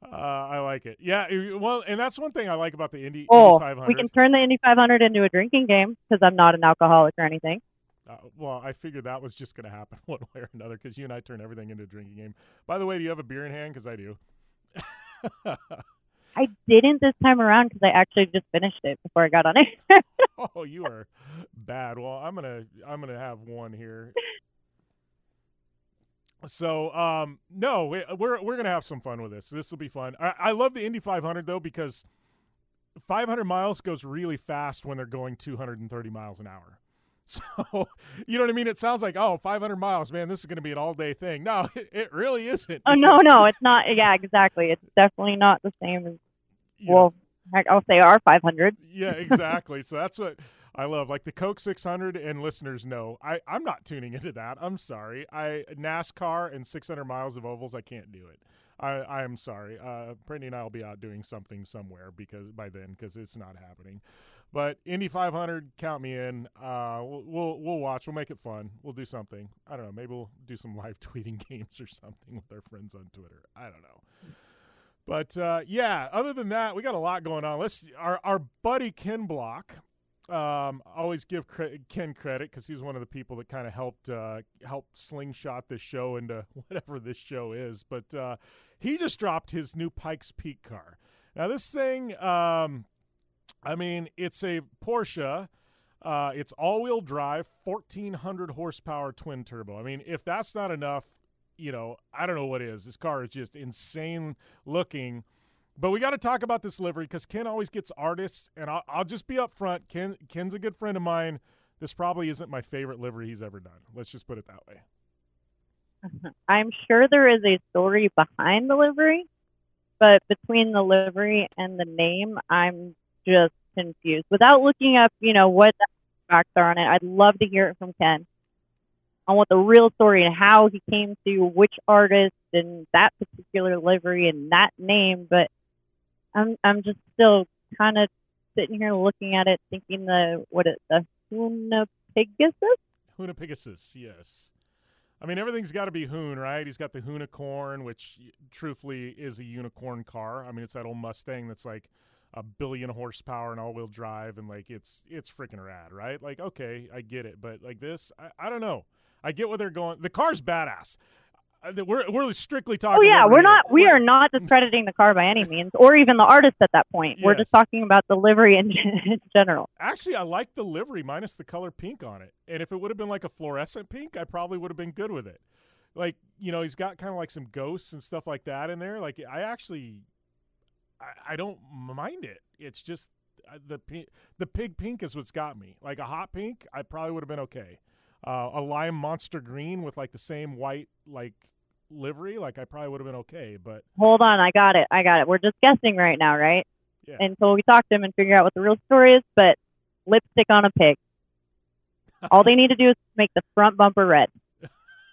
Uh, I like it. Yeah, well, and that's one thing I like about the Indy, oh, Indy 500. we can turn the Indy 500 into a drinking game because I'm not an alcoholic or anything. Uh, well, I figured that was just going to happen one way or another because you and I turn everything into a drinking game. By the way, do you have a beer in hand? Because I do. I didn't this time around because I actually just finished it before I got on it. oh, you are bad. Well, I'm gonna I'm gonna have one here. So, um, no, we, we're we're gonna have some fun with this. This will be fun. I, I love the Indy 500 though because 500 miles goes really fast when they're going 230 miles an hour. So, you know what I mean? It sounds like, oh, 500 miles, man, this is going to be an all day thing. No, it, it, really isn't. Oh, no, no, it's not. Yeah, exactly. It's definitely not the same as, yeah. well, heck, I'll say our 500. Yeah, exactly. so that's what I love. Like the Coke 600, and listeners know, I, I'm not tuning into that. I'm sorry. I NASCAR and 600 miles of ovals, I can't do it. I, I am sorry. Uh, Brittany and I will be out doing something somewhere because by then because it's not happening. But Indy 500, count me in. Uh, we'll, we'll, we'll watch. We'll make it fun. We'll do something. I don't know. Maybe we'll do some live tweeting games or something with our friends on Twitter. I don't know. But uh, yeah, other than that, we got a lot going on. Let's our our buddy Ken Block. Um, always give Ken credit because he's one of the people that kind of helped uh, help slingshot this show into whatever this show is. But uh, he just dropped his new Pikes Peak car. Now this thing, um, I mean, it's a Porsche. Uh, it's all-wheel drive, 1400 horsepower twin turbo. I mean, if that's not enough, you know, I don't know what is. This car is just insane looking. But we got to talk about this livery because Ken always gets artists, and I'll, I'll just be upfront. Ken Ken's a good friend of mine. This probably isn't my favorite livery he's ever done. Let's just put it that way. I'm sure there is a story behind the livery, but between the livery and the name, I'm just confused. Without looking up, you know, what the facts are on it, I'd love to hear it from Ken on what the real story and how he came to which artist and that particular livery and that name. But I'm I'm just still kind of sitting here looking at it, thinking the what it the Hoonipigasus. Hoonipigasus, yes. I mean, everything's got to be Hoon, right? He's got the Hoonicorn, which truthfully is a unicorn car. I mean, it's that old Mustang that's like a billion horsepower and all-wheel drive, and like it's it's freaking rad, right? Like, okay, I get it, but like this, I, I don't know. I get where they're going. The car's badass. Uh, we're we're strictly talking. Oh yeah, we're not. We are not discrediting the car by any means, or even the artist at that point. Yes. We're just talking about the livery in, in general. Actually, I like the livery minus the color pink on it. And if it would have been like a fluorescent pink, I probably would have been good with it. Like you know, he's got kind of like some ghosts and stuff like that in there. Like I actually, I, I don't mind it. It's just uh, the the pig pink is what's got me. Like a hot pink, I probably would have been okay uh, a lime monster green with like the same white like livery, like I probably would have been okay. But hold on, I got it. I got it. We're just guessing right now, right? Yeah. Until we talk to him and figure out what the real story is. But lipstick on a pig. All they need to do is make the front bumper red.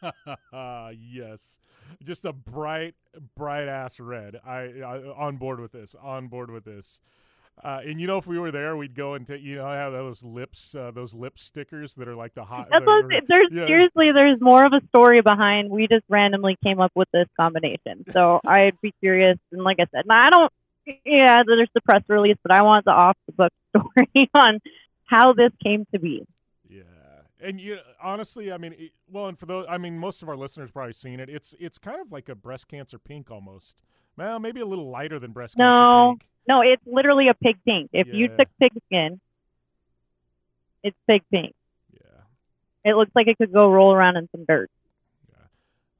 yes, just a bright, bright ass red. I, I on board with this. On board with this. Uh, and you know, if we were there, we'd go and take. You know, have those lips, uh, those lip stickers that are like the hot. What, there's yeah. seriously, there's more of a story behind. We just randomly came up with this combination. So I'd be curious. And like I said, I don't. Yeah, there's the press release, but I want the off the book story on how this came to be. Yeah, and you honestly, I mean, it, well, and for those, I mean, most of our listeners probably seen it. It's it's kind of like a breast cancer pink almost. Well, maybe a little lighter than breast no, cancer pink. No, it's literally a pig pink. If yeah. you took pig skin, it's pig pink. Yeah. It looks like it could go roll around in some dirt. Yeah.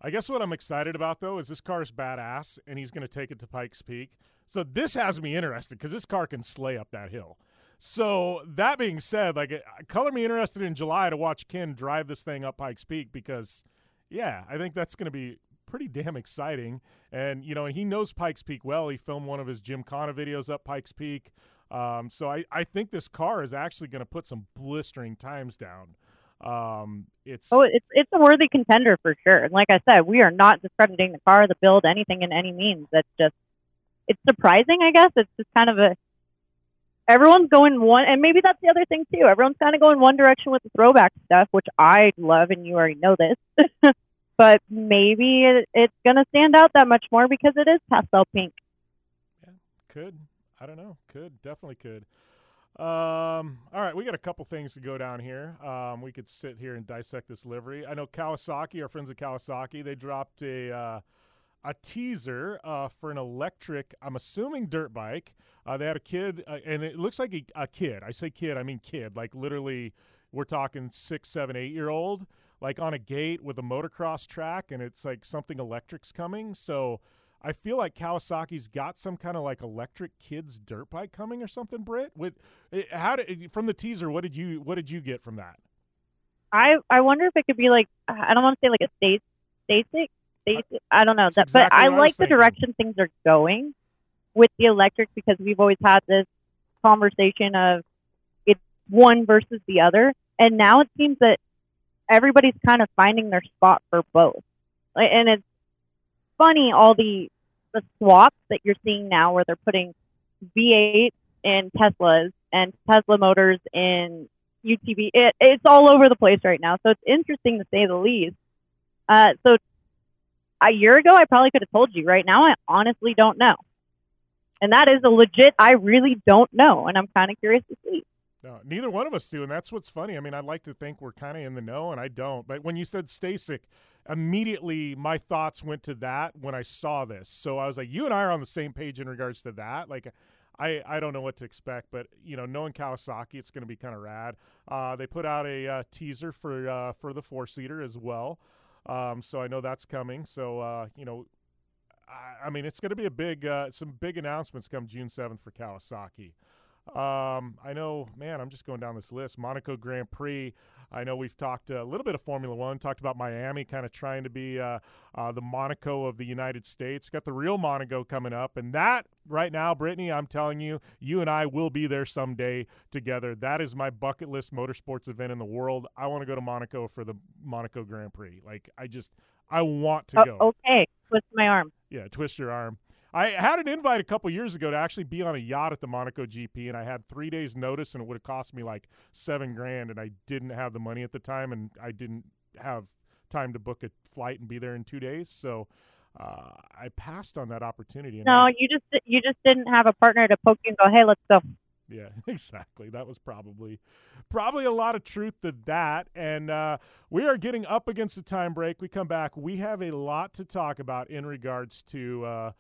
I guess what I'm excited about though is this car's badass, and he's going to take it to Pikes Peak. So this has me interested because this car can slay up that hill. So that being said, like, uh, color me interested in July to watch Ken drive this thing up Pikes Peak because, yeah, I think that's going to be pretty damn exciting. And you know, he knows Pikes Peak well. He filmed one of his Gymkhana videos up Pikes Peak. Um, so I, I think this car is actually going to put some blistering times down. Um, it's oh, it's it's a worthy contender for sure. And like I said, we are not discrediting the car, the build, anything in any means. That's just it's surprising, I guess. It's just kind of a everyone's going one, and maybe that's the other thing too. Everyone's kind of going one direction with the throwback stuff, which I love, and you already know this. but maybe it, it's going to stand out that much more because it is pastel pink. Yeah, could. I don't know. Could definitely could. Um, all right, we got a couple things to go down here. Um, we could sit here and dissect this livery. I know Kawasaki, our friends at Kawasaki, they dropped a uh, a teaser uh, for an electric. I'm assuming dirt bike. Uh, they had a kid, uh, and it looks like a, a, kid. I say kid, I mean kid. Like literally, we're talking six, seven, eight year old, like on a gate with a motocross track, and it's like something electric's coming. So I feel like Kawasaki's got some kind of like electric kids dirt bike coming or something. Britt, what? Eh, how did from the teaser? What did you What did you get from that? I I wonder if it could be like I don't want to say like a state basic basic. I don't know that, exactly but I like the direction things are going with the electric because we've always had this conversation of it's one versus the other, and now it seems that everybody's kind of finding their spot for both. And it's funny all the the swaps that you're seeing now where they're putting V8 in Teslas and Tesla motors in UTV. It, it's all over the place right now, so it's interesting to say the least. Uh, so a year ago, I probably could have told you. Right now, I honestly don't know, and that is a legit. I really don't know, and I'm kind of curious to see. No, neither one of us do, and that's what's funny. I mean, I'd like to think we're kind of in the know, and I don't. But when you said Stacyc, immediately my thoughts went to that when I saw this. So I was like, you and I are on the same page in regards to that. Like, I, I don't know what to expect, but you know, knowing Kawasaki, it's going to be kind of rad. Uh, they put out a uh, teaser for uh, for the four seater as well, um, so I know that's coming. So uh, you know, I, I mean, it's going to be a big uh, some big announcements come June seventh for Kawasaki. Um, I know, man, I'm just going down this list. Monaco Grand Prix. I know we've talked a little bit of Formula One, talked about Miami kind of trying to be uh, uh, the Monaco of the United States. Got the real Monaco coming up. And that, right now, Brittany, I'm telling you, you and I will be there someday together. That is my bucket list motorsports event in the world. I want to go to Monaco for the Monaco Grand Prix. Like, I just, I want to Oh, go. okay, twist my arm. Yeah, twist your arm. I had an invite a couple years ago to actually be on a yacht at the Monaco GP, and I had three days' notice, and it would have cost me like seven grand, and I didn't have the money at the time, and I didn't have time to book a flight and be there in two days, so uh, I passed on that opportunity. No, I- you just you just didn't have a partner to poke you and go, "Hey, let's go." yeah, exactly. That was probably probably a lot of truth to that. And uh, we are getting up against the time break. We come back. We have a lot to talk about in regards to uh,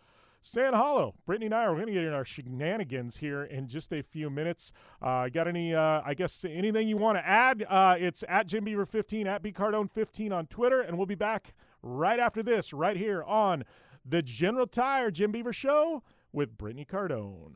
Sand Hollow. Brittany and I are going to get in our shenanigans here in just a few minutes. Uh, got any? Uh, I guess anything you want to add? Uh, it's at Jim Beaver 15 at B Cardone 15 on Twitter, and we'll be back right after this, right here on the General Tire Jim Beaver Show with Brittany Cardone.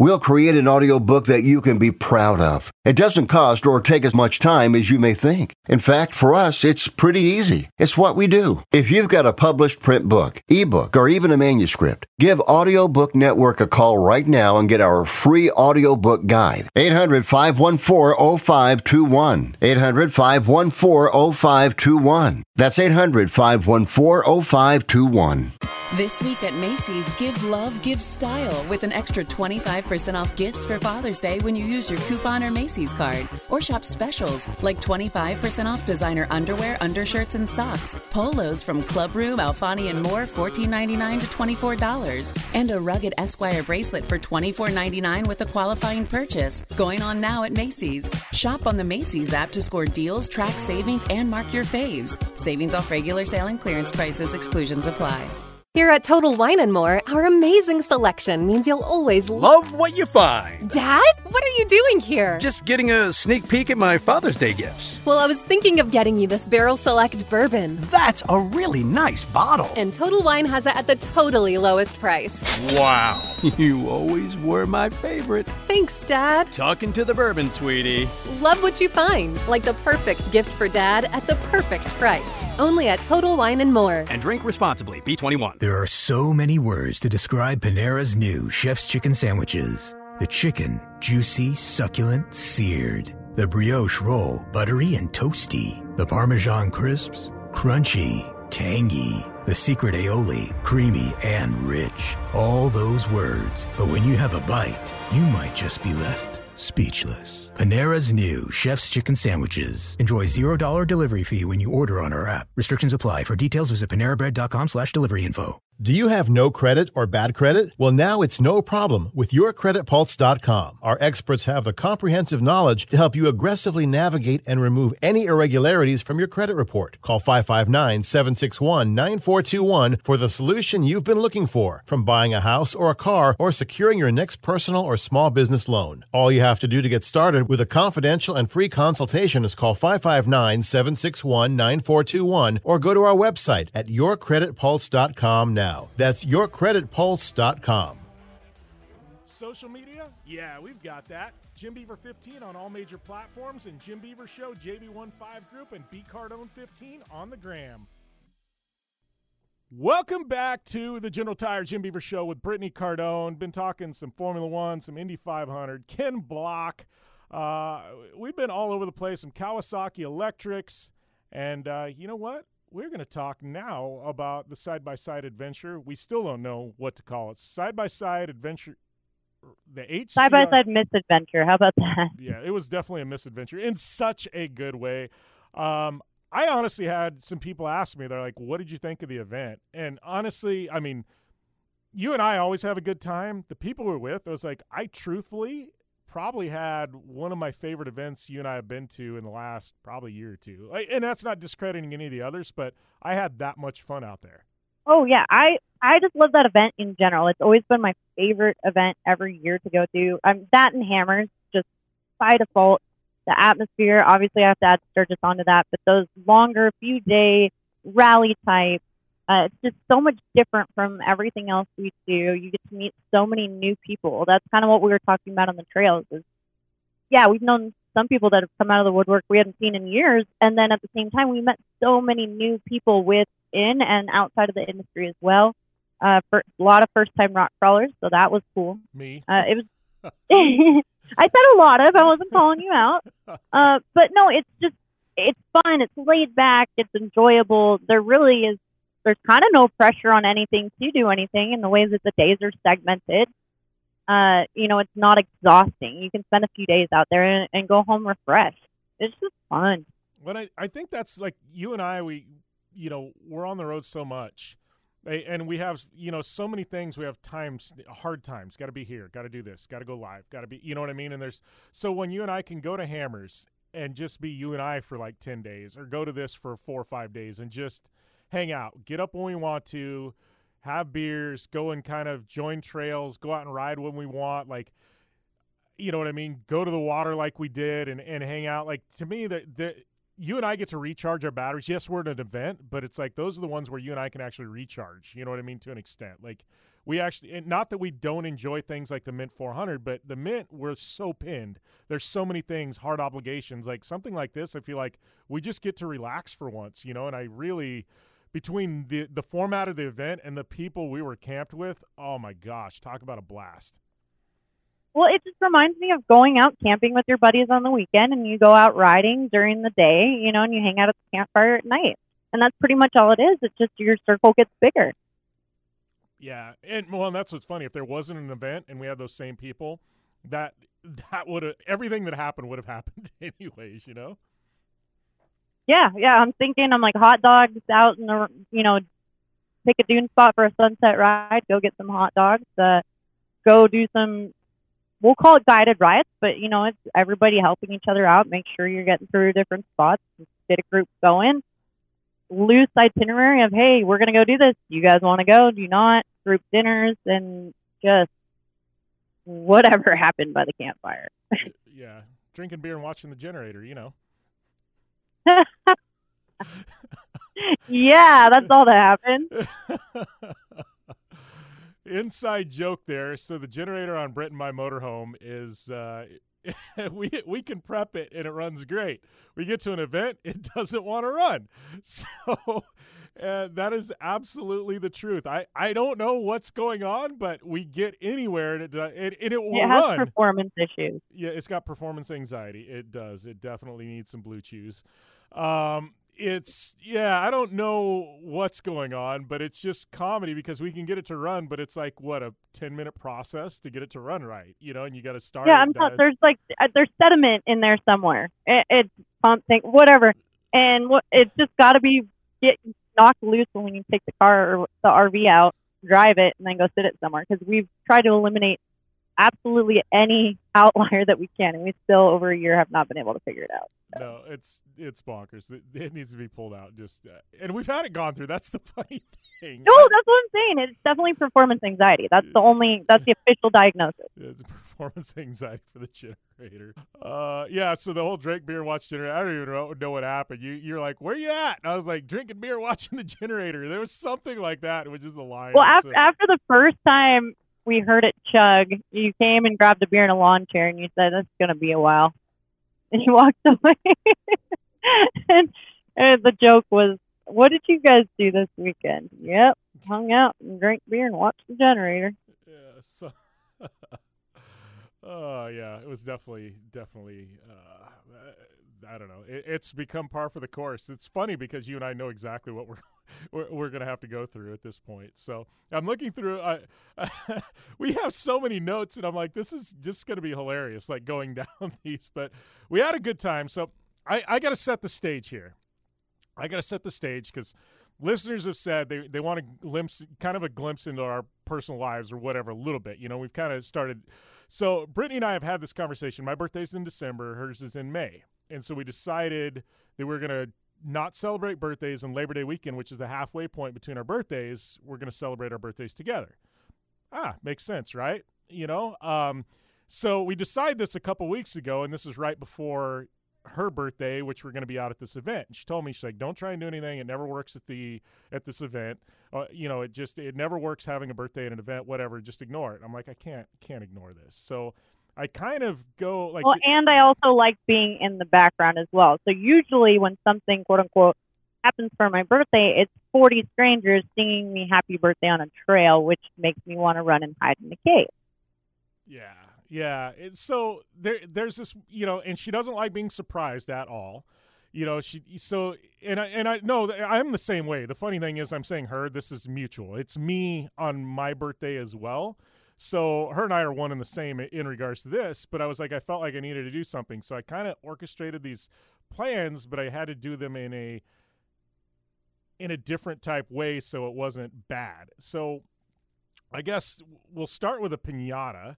We'll create an audiobook that you can be proud of. It doesn't cost or take as much time as you may think. In fact, for us, it's pretty easy. It's what we do. If you've got a published print book, ebook, or even a manuscript, give Audiobook Network a call right now and get our free audiobook guide. 800 514 0521. 800 514 0521. That's 800 514 0521. This week at Macy's, give love, give style with an extra 25% off gifts for Father's Day when you use your coupon or Macy's card. Or shop specials like 25% off designer underwear, undershirts, and socks, polos from Club Room, Alfani, and more, $14.99 to $24, and a rugged Esquire bracelet for $24.99 with a qualifying purchase. Going on now at Macy's. Shop on the Macy's app to score deals, track savings, and mark your faves. Savings off regular sale and clearance prices, exclusions apply. Here at Total Wine and More, our amazing selection means you'll always love what you find. Dad, what are you doing here? Just getting a sneak peek at my Father's Day gifts. Well, I was thinking of getting you this Barrel Select bourbon. That's a really nice bottle. And Total Wine has it at the totally lowest price. Wow. You always were my favorite. Thanks, Dad. Talking to the bourbon, sweetie. Love what you find, like the perfect gift for Dad at the perfect price. Only at Total Wine and More. And drink responsibly. B21. There are so many words to describe Panera's new Chef's Chicken Sandwiches. The chicken, juicy, succulent, seared. The brioche roll, buttery and toasty. The Parmesan crisps, crunchy, tangy. The secret aioli, creamy and rich. All those words. But when you have a bite, you might just be left speechless. Panera's new Chef's Chicken Sandwiches. Enjoy $0 delivery fee when you order on our app. Restrictions apply. For details, visit panerabread.com slash delivery info. Do you have no credit or bad credit? Well, now it's no problem with yourcreditpulse.com. Our experts have the comprehensive knowledge to help you aggressively navigate and remove any irregularities from your credit report. Call 559 761 9421 for the solution you've been looking for from buying a house or a car or securing your next personal or small business loan. All you have to do to get started with a confidential and free consultation is call 559 761 9421 or go to our website at yourcreditpulse.com now now. That's yourcreditpulse.com. Social media? Yeah, we've got that. Jim Beaver 15 on all major platforms and Jim Beaver Show, JB15 Group, and B Cardone 15 on the gram. Welcome back to the General Tire Jim Beaver Show with Brittany Cardone. Been talking some Formula One, some Indy 500, Ken Block. Uh, we've been all over the place, some Kawasaki Electrics. And uh, you know what? We're going to talk now about the side by side adventure. We still don't know what to call it. Side by side adventure. The H side by side misadventure. How about that? Yeah, it was definitely a misadventure in such a good way. Um, I honestly had some people ask me, they're like, "What did you think of the event?" And honestly, I mean, you and I always have a good time. The people we're with, I was like, I truthfully probably had one of my favorite events you and I have been to in the last probably year or two. And that's not discrediting any of the others, but I had that much fun out there. Oh yeah, I I just love that event in general. It's always been my favorite event every year to go to. Um, that and Hammers just by default. The atmosphere, obviously, I have to add Sturgis onto that, but those longer few day rally type uh, it's just so much different from everything else we do. You get to meet so many new people. That's kind of what we were talking about on the trails. Is yeah, we've known some people that have come out of the woodwork we hadn't seen in years, and then at the same time, we met so many new people within and outside of the industry as well. Uh, for a lot of first-time rock crawlers, so that was cool. Me, uh, it was. I said a lot of. I wasn't calling you out, uh, but no, it's just it's fun. It's laid back. It's enjoyable. There really is there's kind of no pressure on anything to do anything in the way that the days are segmented. Uh, you know, it's not exhausting. You can spend a few days out there and, and go home refreshed. It's just fun. But I, I think that's like you and I, we, you know, we're on the road so much. And we have, you know, so many things. We have times, hard times. Got to be here. Got to do this. Got to go live. Got to be, you know what I mean? And there's, so when you and I can go to Hammers and just be you and I for like 10 days or go to this for four or five days and just, hang out, get up when we want to, have beers, go and kind of join trails, go out and ride when we want, like you know what I mean, go to the water like we did and, and hang out. Like to me that the you and I get to recharge our batteries. Yes, we're at an event, but it's like those are the ones where you and I can actually recharge. You know what I mean to an extent. Like we actually not that we don't enjoy things like the Mint 400, but the Mint we're so pinned. There's so many things, hard obligations. Like something like this, I feel like we just get to relax for once, you know. And I really between the the format of the event and the people we were camped with, oh my gosh, talk about a blast. Well, it just reminds me of going out camping with your buddies on the weekend and you go out riding during the day, you know, and you hang out at the campfire at night. And that's pretty much all it is. It's just your circle gets bigger. Yeah, and well, and that's what's funny. If there wasn't an event and we had those same people, that that would have everything that happened would have happened anyways. You know. Yeah, yeah. I'm thinking. I'm like hot dogs out in the you know, pick a dune spot for a sunset ride. Go get some hot dogs. Uh, go do some. We'll call it guided rides, but you know, it's everybody helping each other out. Make sure you're getting through different spots. Get a group going. Loose itinerary of hey, we're gonna go do this. You guys want to go? Do you not? Group dinners and just whatever happened by the campfire. yeah, drinking beer and watching the generator. You know. Yeah, that's all that happened. Inside joke there. So the generator on Brit and my motorhome is uh, we we can prep it and it runs great. We get to an event, it doesn't want to run. So uh, that is absolutely the truth. I, I don't know what's going on, but we get anywhere and it uh, it, and it will it has run. performance issues. Yeah, it's got performance anxiety. It does. It definitely needs some BlueChews. Um, it's yeah, I don't know what's going on, but it's just comedy because we can get it to run, but it's like what a ten minute process to get it to run right, you know, and you got to start. Yeah, I'm not, there's like uh, there's sediment in there somewhere. It, it's something, whatever, and what it's just got to be get knocked loose when you take the car or the RV out, drive it, and then go sit it somewhere. Because we've tried to eliminate absolutely any outlier that we can, and we still over a year have not been able to figure it out. So. No, it's it's bonkers. It, it, needs to be pulled out. Just uh, and we've had it gone through. That's the funny thing. No, that's what I'm saying. It's definitely performance anxiety. That's the only. That's the official diagnosis. It's performance anxiety for the generator. Uh, yeah. So the whole drink beer watch generator. I don't even know, know what happened. You you're like, where you at? And I was like, drinking beer, watching the generator. There was something like that, which is the lie. Well, after so. after the first time we heard it chug, you came and grabbed a beer in a lawn chair, and you said, "It's gonna be a while." and you walked away. and, and the joke was, "What did you guys do this weekend?" Yep, hung out and drank beer and watched the generator. Yeah. So. Oh yeah, it was definitely definitely. Uh, I don't know. It, it's become par for the course. It's funny because you and I know exactly what we're we're, we're going to have to go through at this point. So I'm looking through. I, we have so many notes, and I'm like, this is just going to be hilarious, like going down these. But we had a good time. So I, I got to set the stage here. I got to set the stage because listeners have said they, they want a glimpse, kind of a glimpse into our personal lives or whatever, a little bit. You know, we've kind of started. So Brittany and I have had this conversation. My birthday's in December, hers is in May. And so we decided that we are going to not celebrate birthdays on Labor Day weekend, which is the halfway point between our birthdays. We're going to celebrate our birthdays together. Ah, makes sense, right? You know, um, so we decided this a couple weeks ago, and this is right before her birthday, which we're going to be out at this event. And she told me she's like, "Don't try and do anything. It never works at the at this event. Uh, you know, it just it never works having a birthday at an event. Whatever, just ignore it." I'm like, I can't can't ignore this. So I kind of go like. Well, and I also like being in the background as well. So usually when something quote unquote happens for my birthday, it's 40 strangers singing me happy birthday on a trail, which makes me want to run and hide in the cave. Yeah, yeah. It's so there, there's this, you know, and she doesn't like being surprised at all. You know, she so and I and I know I'm the same way. The funny thing is, I'm saying her. This is mutual. It's me on my birthday as well. So her and I are one and the same in regards to this, but I was like, I felt like I needed to do something. So I kind of orchestrated these plans, but I had to do them in a in a different type way so it wasn't bad. So I guess we'll start with a pinata.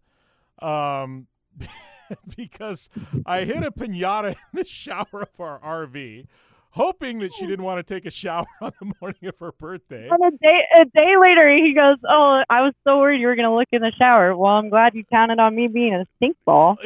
Um, because I hit a pinata in the shower of our RV hoping that she didn't want to take a shower on the morning of her birthday. And a day a day later, he goes, "Oh, I was so worried you were going to look in the shower. Well, I'm glad you counted on me being a stink ball."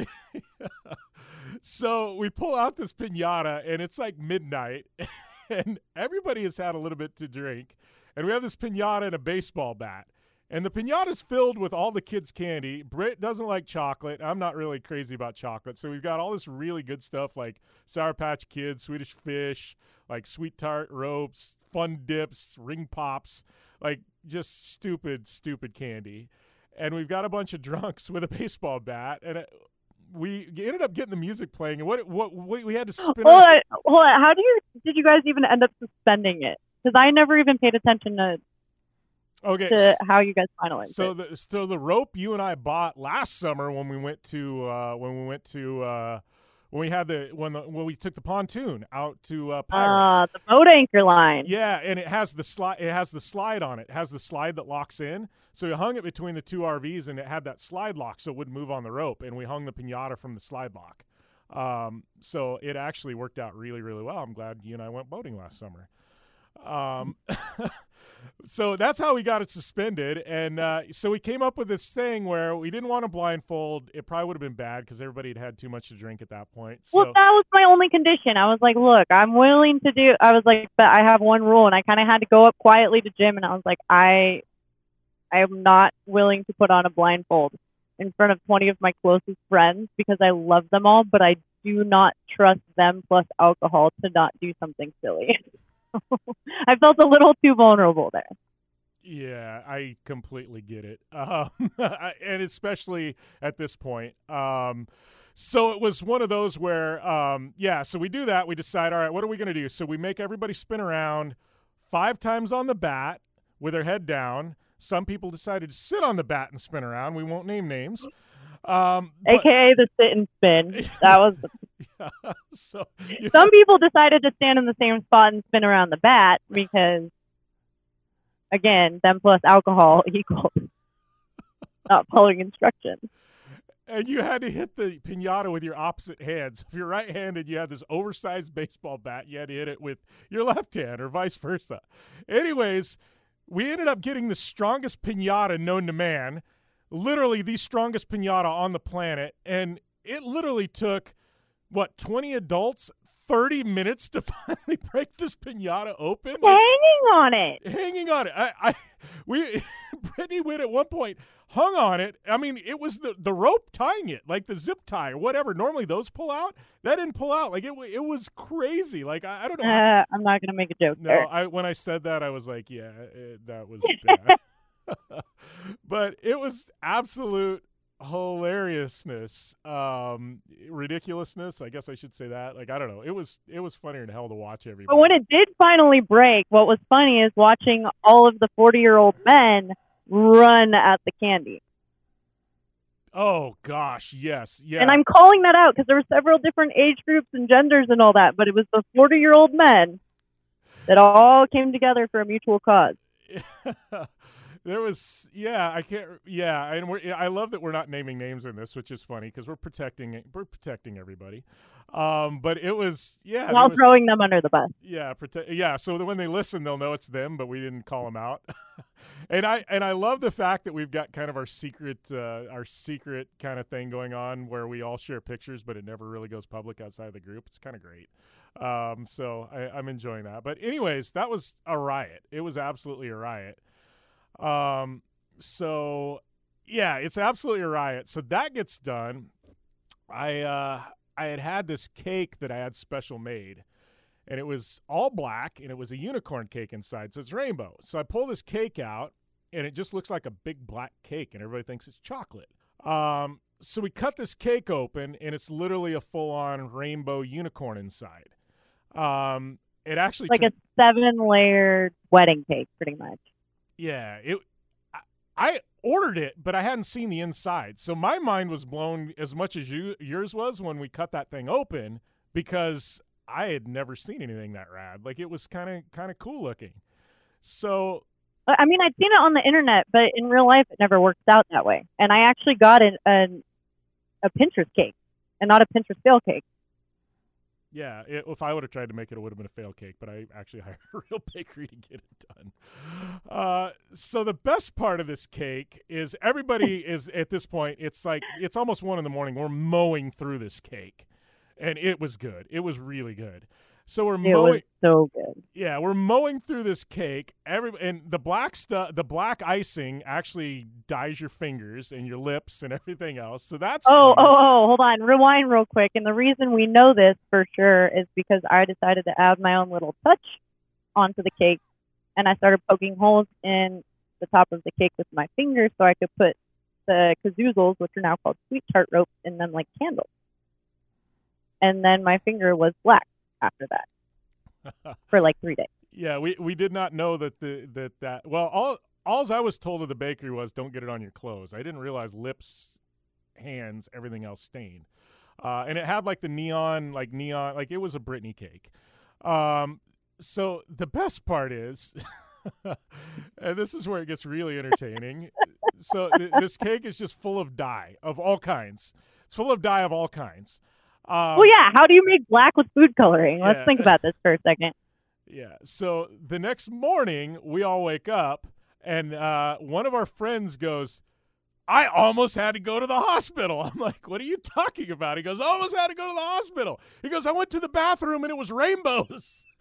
so we pull out this pinata, and it's like midnight, and everybody has had a little bit to drink, and we have this pinata and a baseball bat. And the pinata's filled with all the kids' candy. Britt doesn't like chocolate. I'm not really crazy about chocolate. So we've got all this really good stuff like Sour Patch Kids, Swedish Fish, like Sweet Tart Ropes, Fun Dips, Ring Pops, like just stupid, stupid candy. And we've got a bunch of drunks with a baseball bat. And it, we ended up getting the music playing. And what, what, what we had to oh, spin hold on, hold on. How do you, did you guys even end up suspending it? Because I never even paid attention to Okay, to how you guys finalized So it. the so the rope you and I bought last summer when we went to uh, when we went to uh, when we had the when the, when we took the pontoon out to uh, Pirates. Uh, the boat anchor line. Yeah, and it has the slide. It has the slide on it. It has the slide that locks in. So we hung it between the two RVs, and it had that slide lock, so it wouldn't move on the rope. And we hung the pinata from the slide lock. Um, so it actually worked out really, really well. I'm glad you and I went boating last summer. Um, so that's how we got it suspended. And uh, so we came up with this thing where we didn't want to blindfold. It probably would have been bad because everybody had had too much to drink at that point. So Well, that was my only condition. I was like, look, I'm willing to do. I was like, but I have one rule, and I kind of had to go up quietly to Jim, and I was like, I, I am not willing to put on a blindfold in front of 20 of my closest friends because I love them all, but I do not trust them plus alcohol to not do something silly. I felt a little too vulnerable there. Yeah, I completely get it, um, and especially at this point. Um, so it was one of those where, um, yeah. So we do that. We decide, all right, what are we going to do? So we make everybody spin around five times on the bat with their head down. Some people decided to sit on the bat and spin around. We won't name names. Um, but- AKA the sit and spin. That was. yeah, so you- Some people decided to stand in the same spot and spin around the bat because, again, them plus alcohol equals not following instructions. and you had to hit the pinata with your opposite hands. If you're right-handed, you had this oversized baseball bat. You had to hit it with your left hand, or vice versa. Anyways, we ended up getting the strongest pinata known to man, literally the strongest pinata on the planet, and it literally took what 20 adults 30 minutes to finally break this pinata open Like, Hanging on it. hanging on it. I, I we Brittany went at one point, hung on it. I mean, it was the the rope tying it, like the zip tie or whatever. Normally those pull out. That didn't pull out. Like it it was crazy. Like I, I don't know. Uh, I'm not going to make a joke no, there. I when I said that, I was like, yeah, it, that was bad. but it was absolute hilariousness, um, ridiculousness. I guess I should say that. Like I don't know. It was it was funnier than hell to watch everybody. But when it did finally break, what was funny is watching all of the 40 year old men run at the candy. oh gosh, yes, yeah. And I'm calling that out because there were several different age groups and genders and all that, but it was the 40 year old men that all came together for a mutual cause. there was yeah i can't yeah and we're, i love that we're not naming names in this which is funny because we're protecting we're protecting everybody. Um but it was yeah while was- throwing them under the bus. yeah protect yeah so when they listen they'll know it's them but we didn't call them out. And i and i love the fact that we've got kind of our secret uh our secret kind of thing going on where we all share pictures but it never really goes public outside of the group. It's kind of great. Um so I, i'm enjoying that. But anyways that was a riot. It was absolutely a riot um, so yeah, it's absolutely a riot. So that gets done. I uh, I had had this cake that I had special made, and it was all black, and it was a unicorn cake inside, so it's rainbow. So I pull this cake out, and it just looks like a big black cake, and everybody thinks it's chocolate. Um, so we cut this cake open, and it's literally a full-on rainbow unicorn inside. Um, it actually Like a seven layered wedding cake, pretty much. Yeah, it. I, I ordered it, but I hadn't seen the inside, so my mind was blown as much as you yours was when we cut that thing open because I had never seen anything that rad. Like it was kind of kind of cool looking. So I mean, I'd seen it on the internet, but in real life, it never works out that way. And I actually got an, an a Pinterest cake, and not a Pinterest fail cake. Yeah, it, if I would have tried to make it, it would have been a fail cake. But I actually hired a real bakery to get it done. Uh, so the best part of this cake is everybody is at this point. It's like it's almost one in the morning. We're mowing through this cake, and it was good. It was really good. So we're It mowing. so good. Yeah, we're mowing through this cake. Every and the black stuff, the black icing actually dyes your fingers and your lips and everything else. So that's Oh, fun. oh, oh, hold on. Rewind real quick. And the reason we know this for sure is because I decided to add my own little touch onto the cake. And I started poking holes in the top of the cake with my fingers so I could put the kazoozles, which are now called sweet tart ropes, in them like candles. And then my finger was black after that for like three days. Yeah, we, we did not know that the that that well all alls I was told at the bakery was don't get it on your clothes. I didn't realize lips, hands, everything else stained. Uh, and it had like the neon, like neon, like it was a Britney cake. Um, so the best part is, and this is where it gets really entertaining. so th- this cake is just full of dye of all kinds. It's full of dye of all kinds. Um, well, yeah. How do you make black with food coloring? Let's yeah. think about this for a second. Yeah. So the next morning, we all wake up, and uh, one of our friends goes, I almost had to go to the hospital. I'm like, what are you talking about? He goes, I almost had to go to the hospital. He goes, I went to the bathroom and it was rainbows.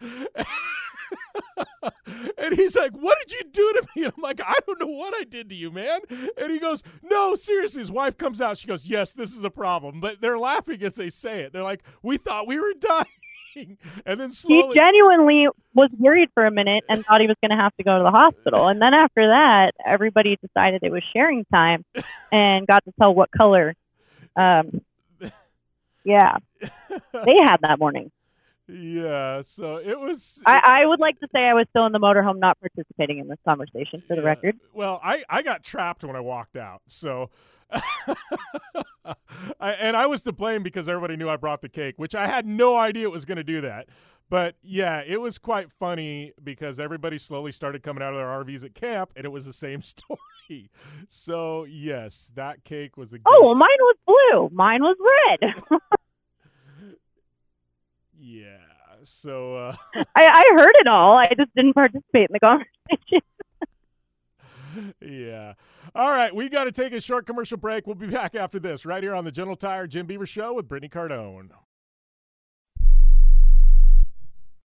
and he's like, What did you do to me? And I'm like, I don't know what I did to you, man. And he goes, No, seriously. His wife comes out. She goes, Yes, this is a problem. But they're laughing as they say it. They're like, We thought we were dying. and then slowly. He genuinely was worried for a minute and thought he was going to have to go to the hospital. And then after that, everybody decided it was sharing time and got to tell what color. Um, yeah, they had that morning. Yeah, so it was. I, I would like to say I was still in the motorhome, not participating in this conversation, for the record. Well, I, I got trapped when I walked out. So, I, and I was to blame because everybody knew I brought the cake, which I had no idea it was going to do that. But yeah, it was quite funny because everybody slowly started coming out of their RVs at camp, and it was the same story. So yes, that cake was a. Oh, well, mine was blue. Mine was red. yeah. So uh, I, I heard it all. I just didn't participate in the conversation. yeah. All right, we got to take a short commercial break. We'll be back after this, right here on the General Tire Jim Beaver Show with Brittany Cardone.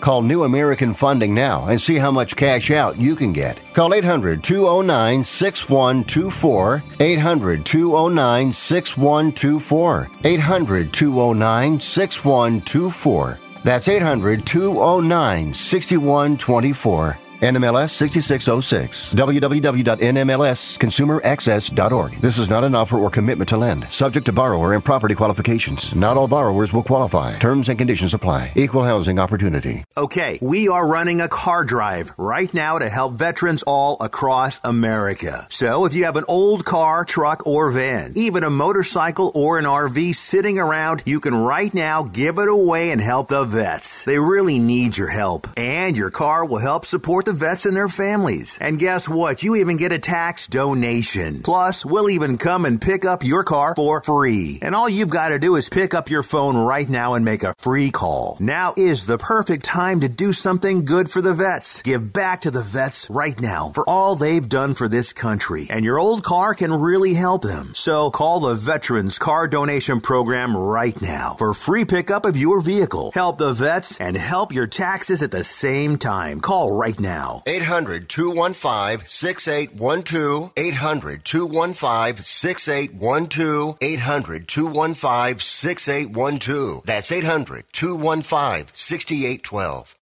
Call New American Funding now and see how much cash out you can get. Call 800 209 6124. 800 209 6124. 800 209 6124. That's 800 209 6124. NMLS 6606. www.nmlsconsumeraccess.org. This is not an offer or commitment to lend. Subject to borrower and property qualifications. Not all borrowers will qualify. Terms and conditions apply. Equal housing opportunity. Okay, we are running a car drive right now to help veterans all across America. So if you have an old car, truck, or van, even a motorcycle or an RV sitting around, you can right now give it away and help the vets. They really need your help. And your car will help support the vets and their families. And guess what? You even get a tax donation. Plus, we'll even come and pick up your car for free. And all you've got to do is pick up your phone right now and make a free call. Now is the perfect time to do something good for the vets. Give back to the vets right now for all they've done for this country. And your old car can really help them. So call the Veterans Car Donation Program right now for free pickup of your vehicle. Help the vets and help your taxes at the same time. Call right now. 800 215 6812. 800 215 6812. 800 215 6812. That's 800 215 6812.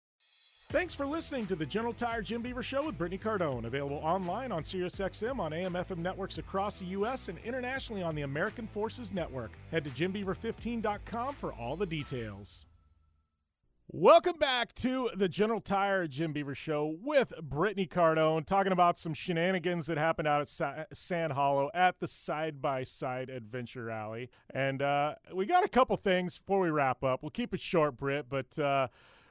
Thanks for listening to the General Tire Jim Beaver Show with Brittany Cardone. Available online on SiriusXM on AM FM networks across the U.S. and internationally on the American Forces Network. Head to JimBeaver15.com for all the details. Welcome back to the General Tire Jim Beaver Show with Brittany Cardone, talking about some shenanigans that happened out at Sa- Sand Hollow at the Side by Side Adventure Rally. And uh, we got a couple things before we wrap up. We'll keep it short, Britt, but. Uh,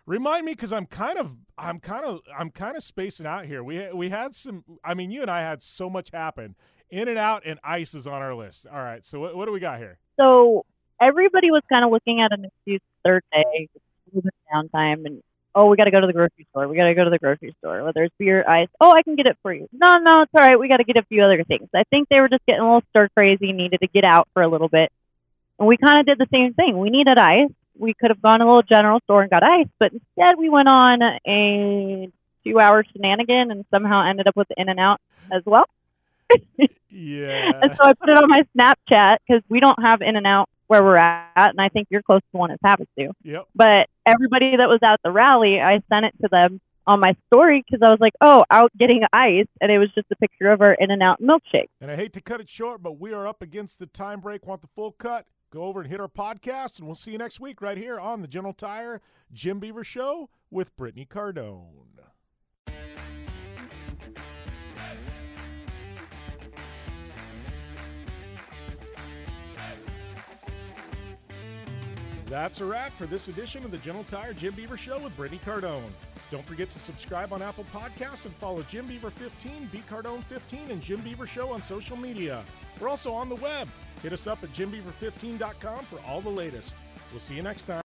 Remind me because I'm kind of I'm kind of I'm kind of spacing out here. We we had some. I mean, you and I had so much happen. In-N-Out and ice is on our list. All right. So what, what do we got here? So everybody was kind of looking at an excuse third day, downtime, and oh, we got to go to the grocery store. We got to go to the grocery store. Whether it's beer, ice. Oh, I can get it for you. No, no, it's all right. We got to get a few other things. I think they were just getting a little stir crazy, needed to get out for a little bit, and we kind of did the same thing. We needed ice we could have gone to a little general store and got ice, but instead we went on a two hour shenanigan and somehow ended up with In-N-Out as well. yeah. And so I put it on my Snapchat because we don't have In-N-Out where we're at, and I think you're close to one as happens to. Yep. But everybody that was at the rally, I sent it to them on my story because I was like, "Oh, out getting ice," and it was just a picture of our In-N-Out milkshake. And I hate to cut it short, but we are up against the time break. Want the full cut? go over and hit our podcast, and we'll see you next week right here on the General Tire Jim Beaver Show with Brittany Cardone. That's a wrap for this edition of the General Tire Jim Beaver Show with Brittany Cardone. Don't forget to subscribe on Apple Podcasts and follow Jim Beaver 15, B Cardone 15, and Jim Beaver Show on social media. We're also on the web Hit us up at jimbeaver15.com for all the latest. We'll see you next time.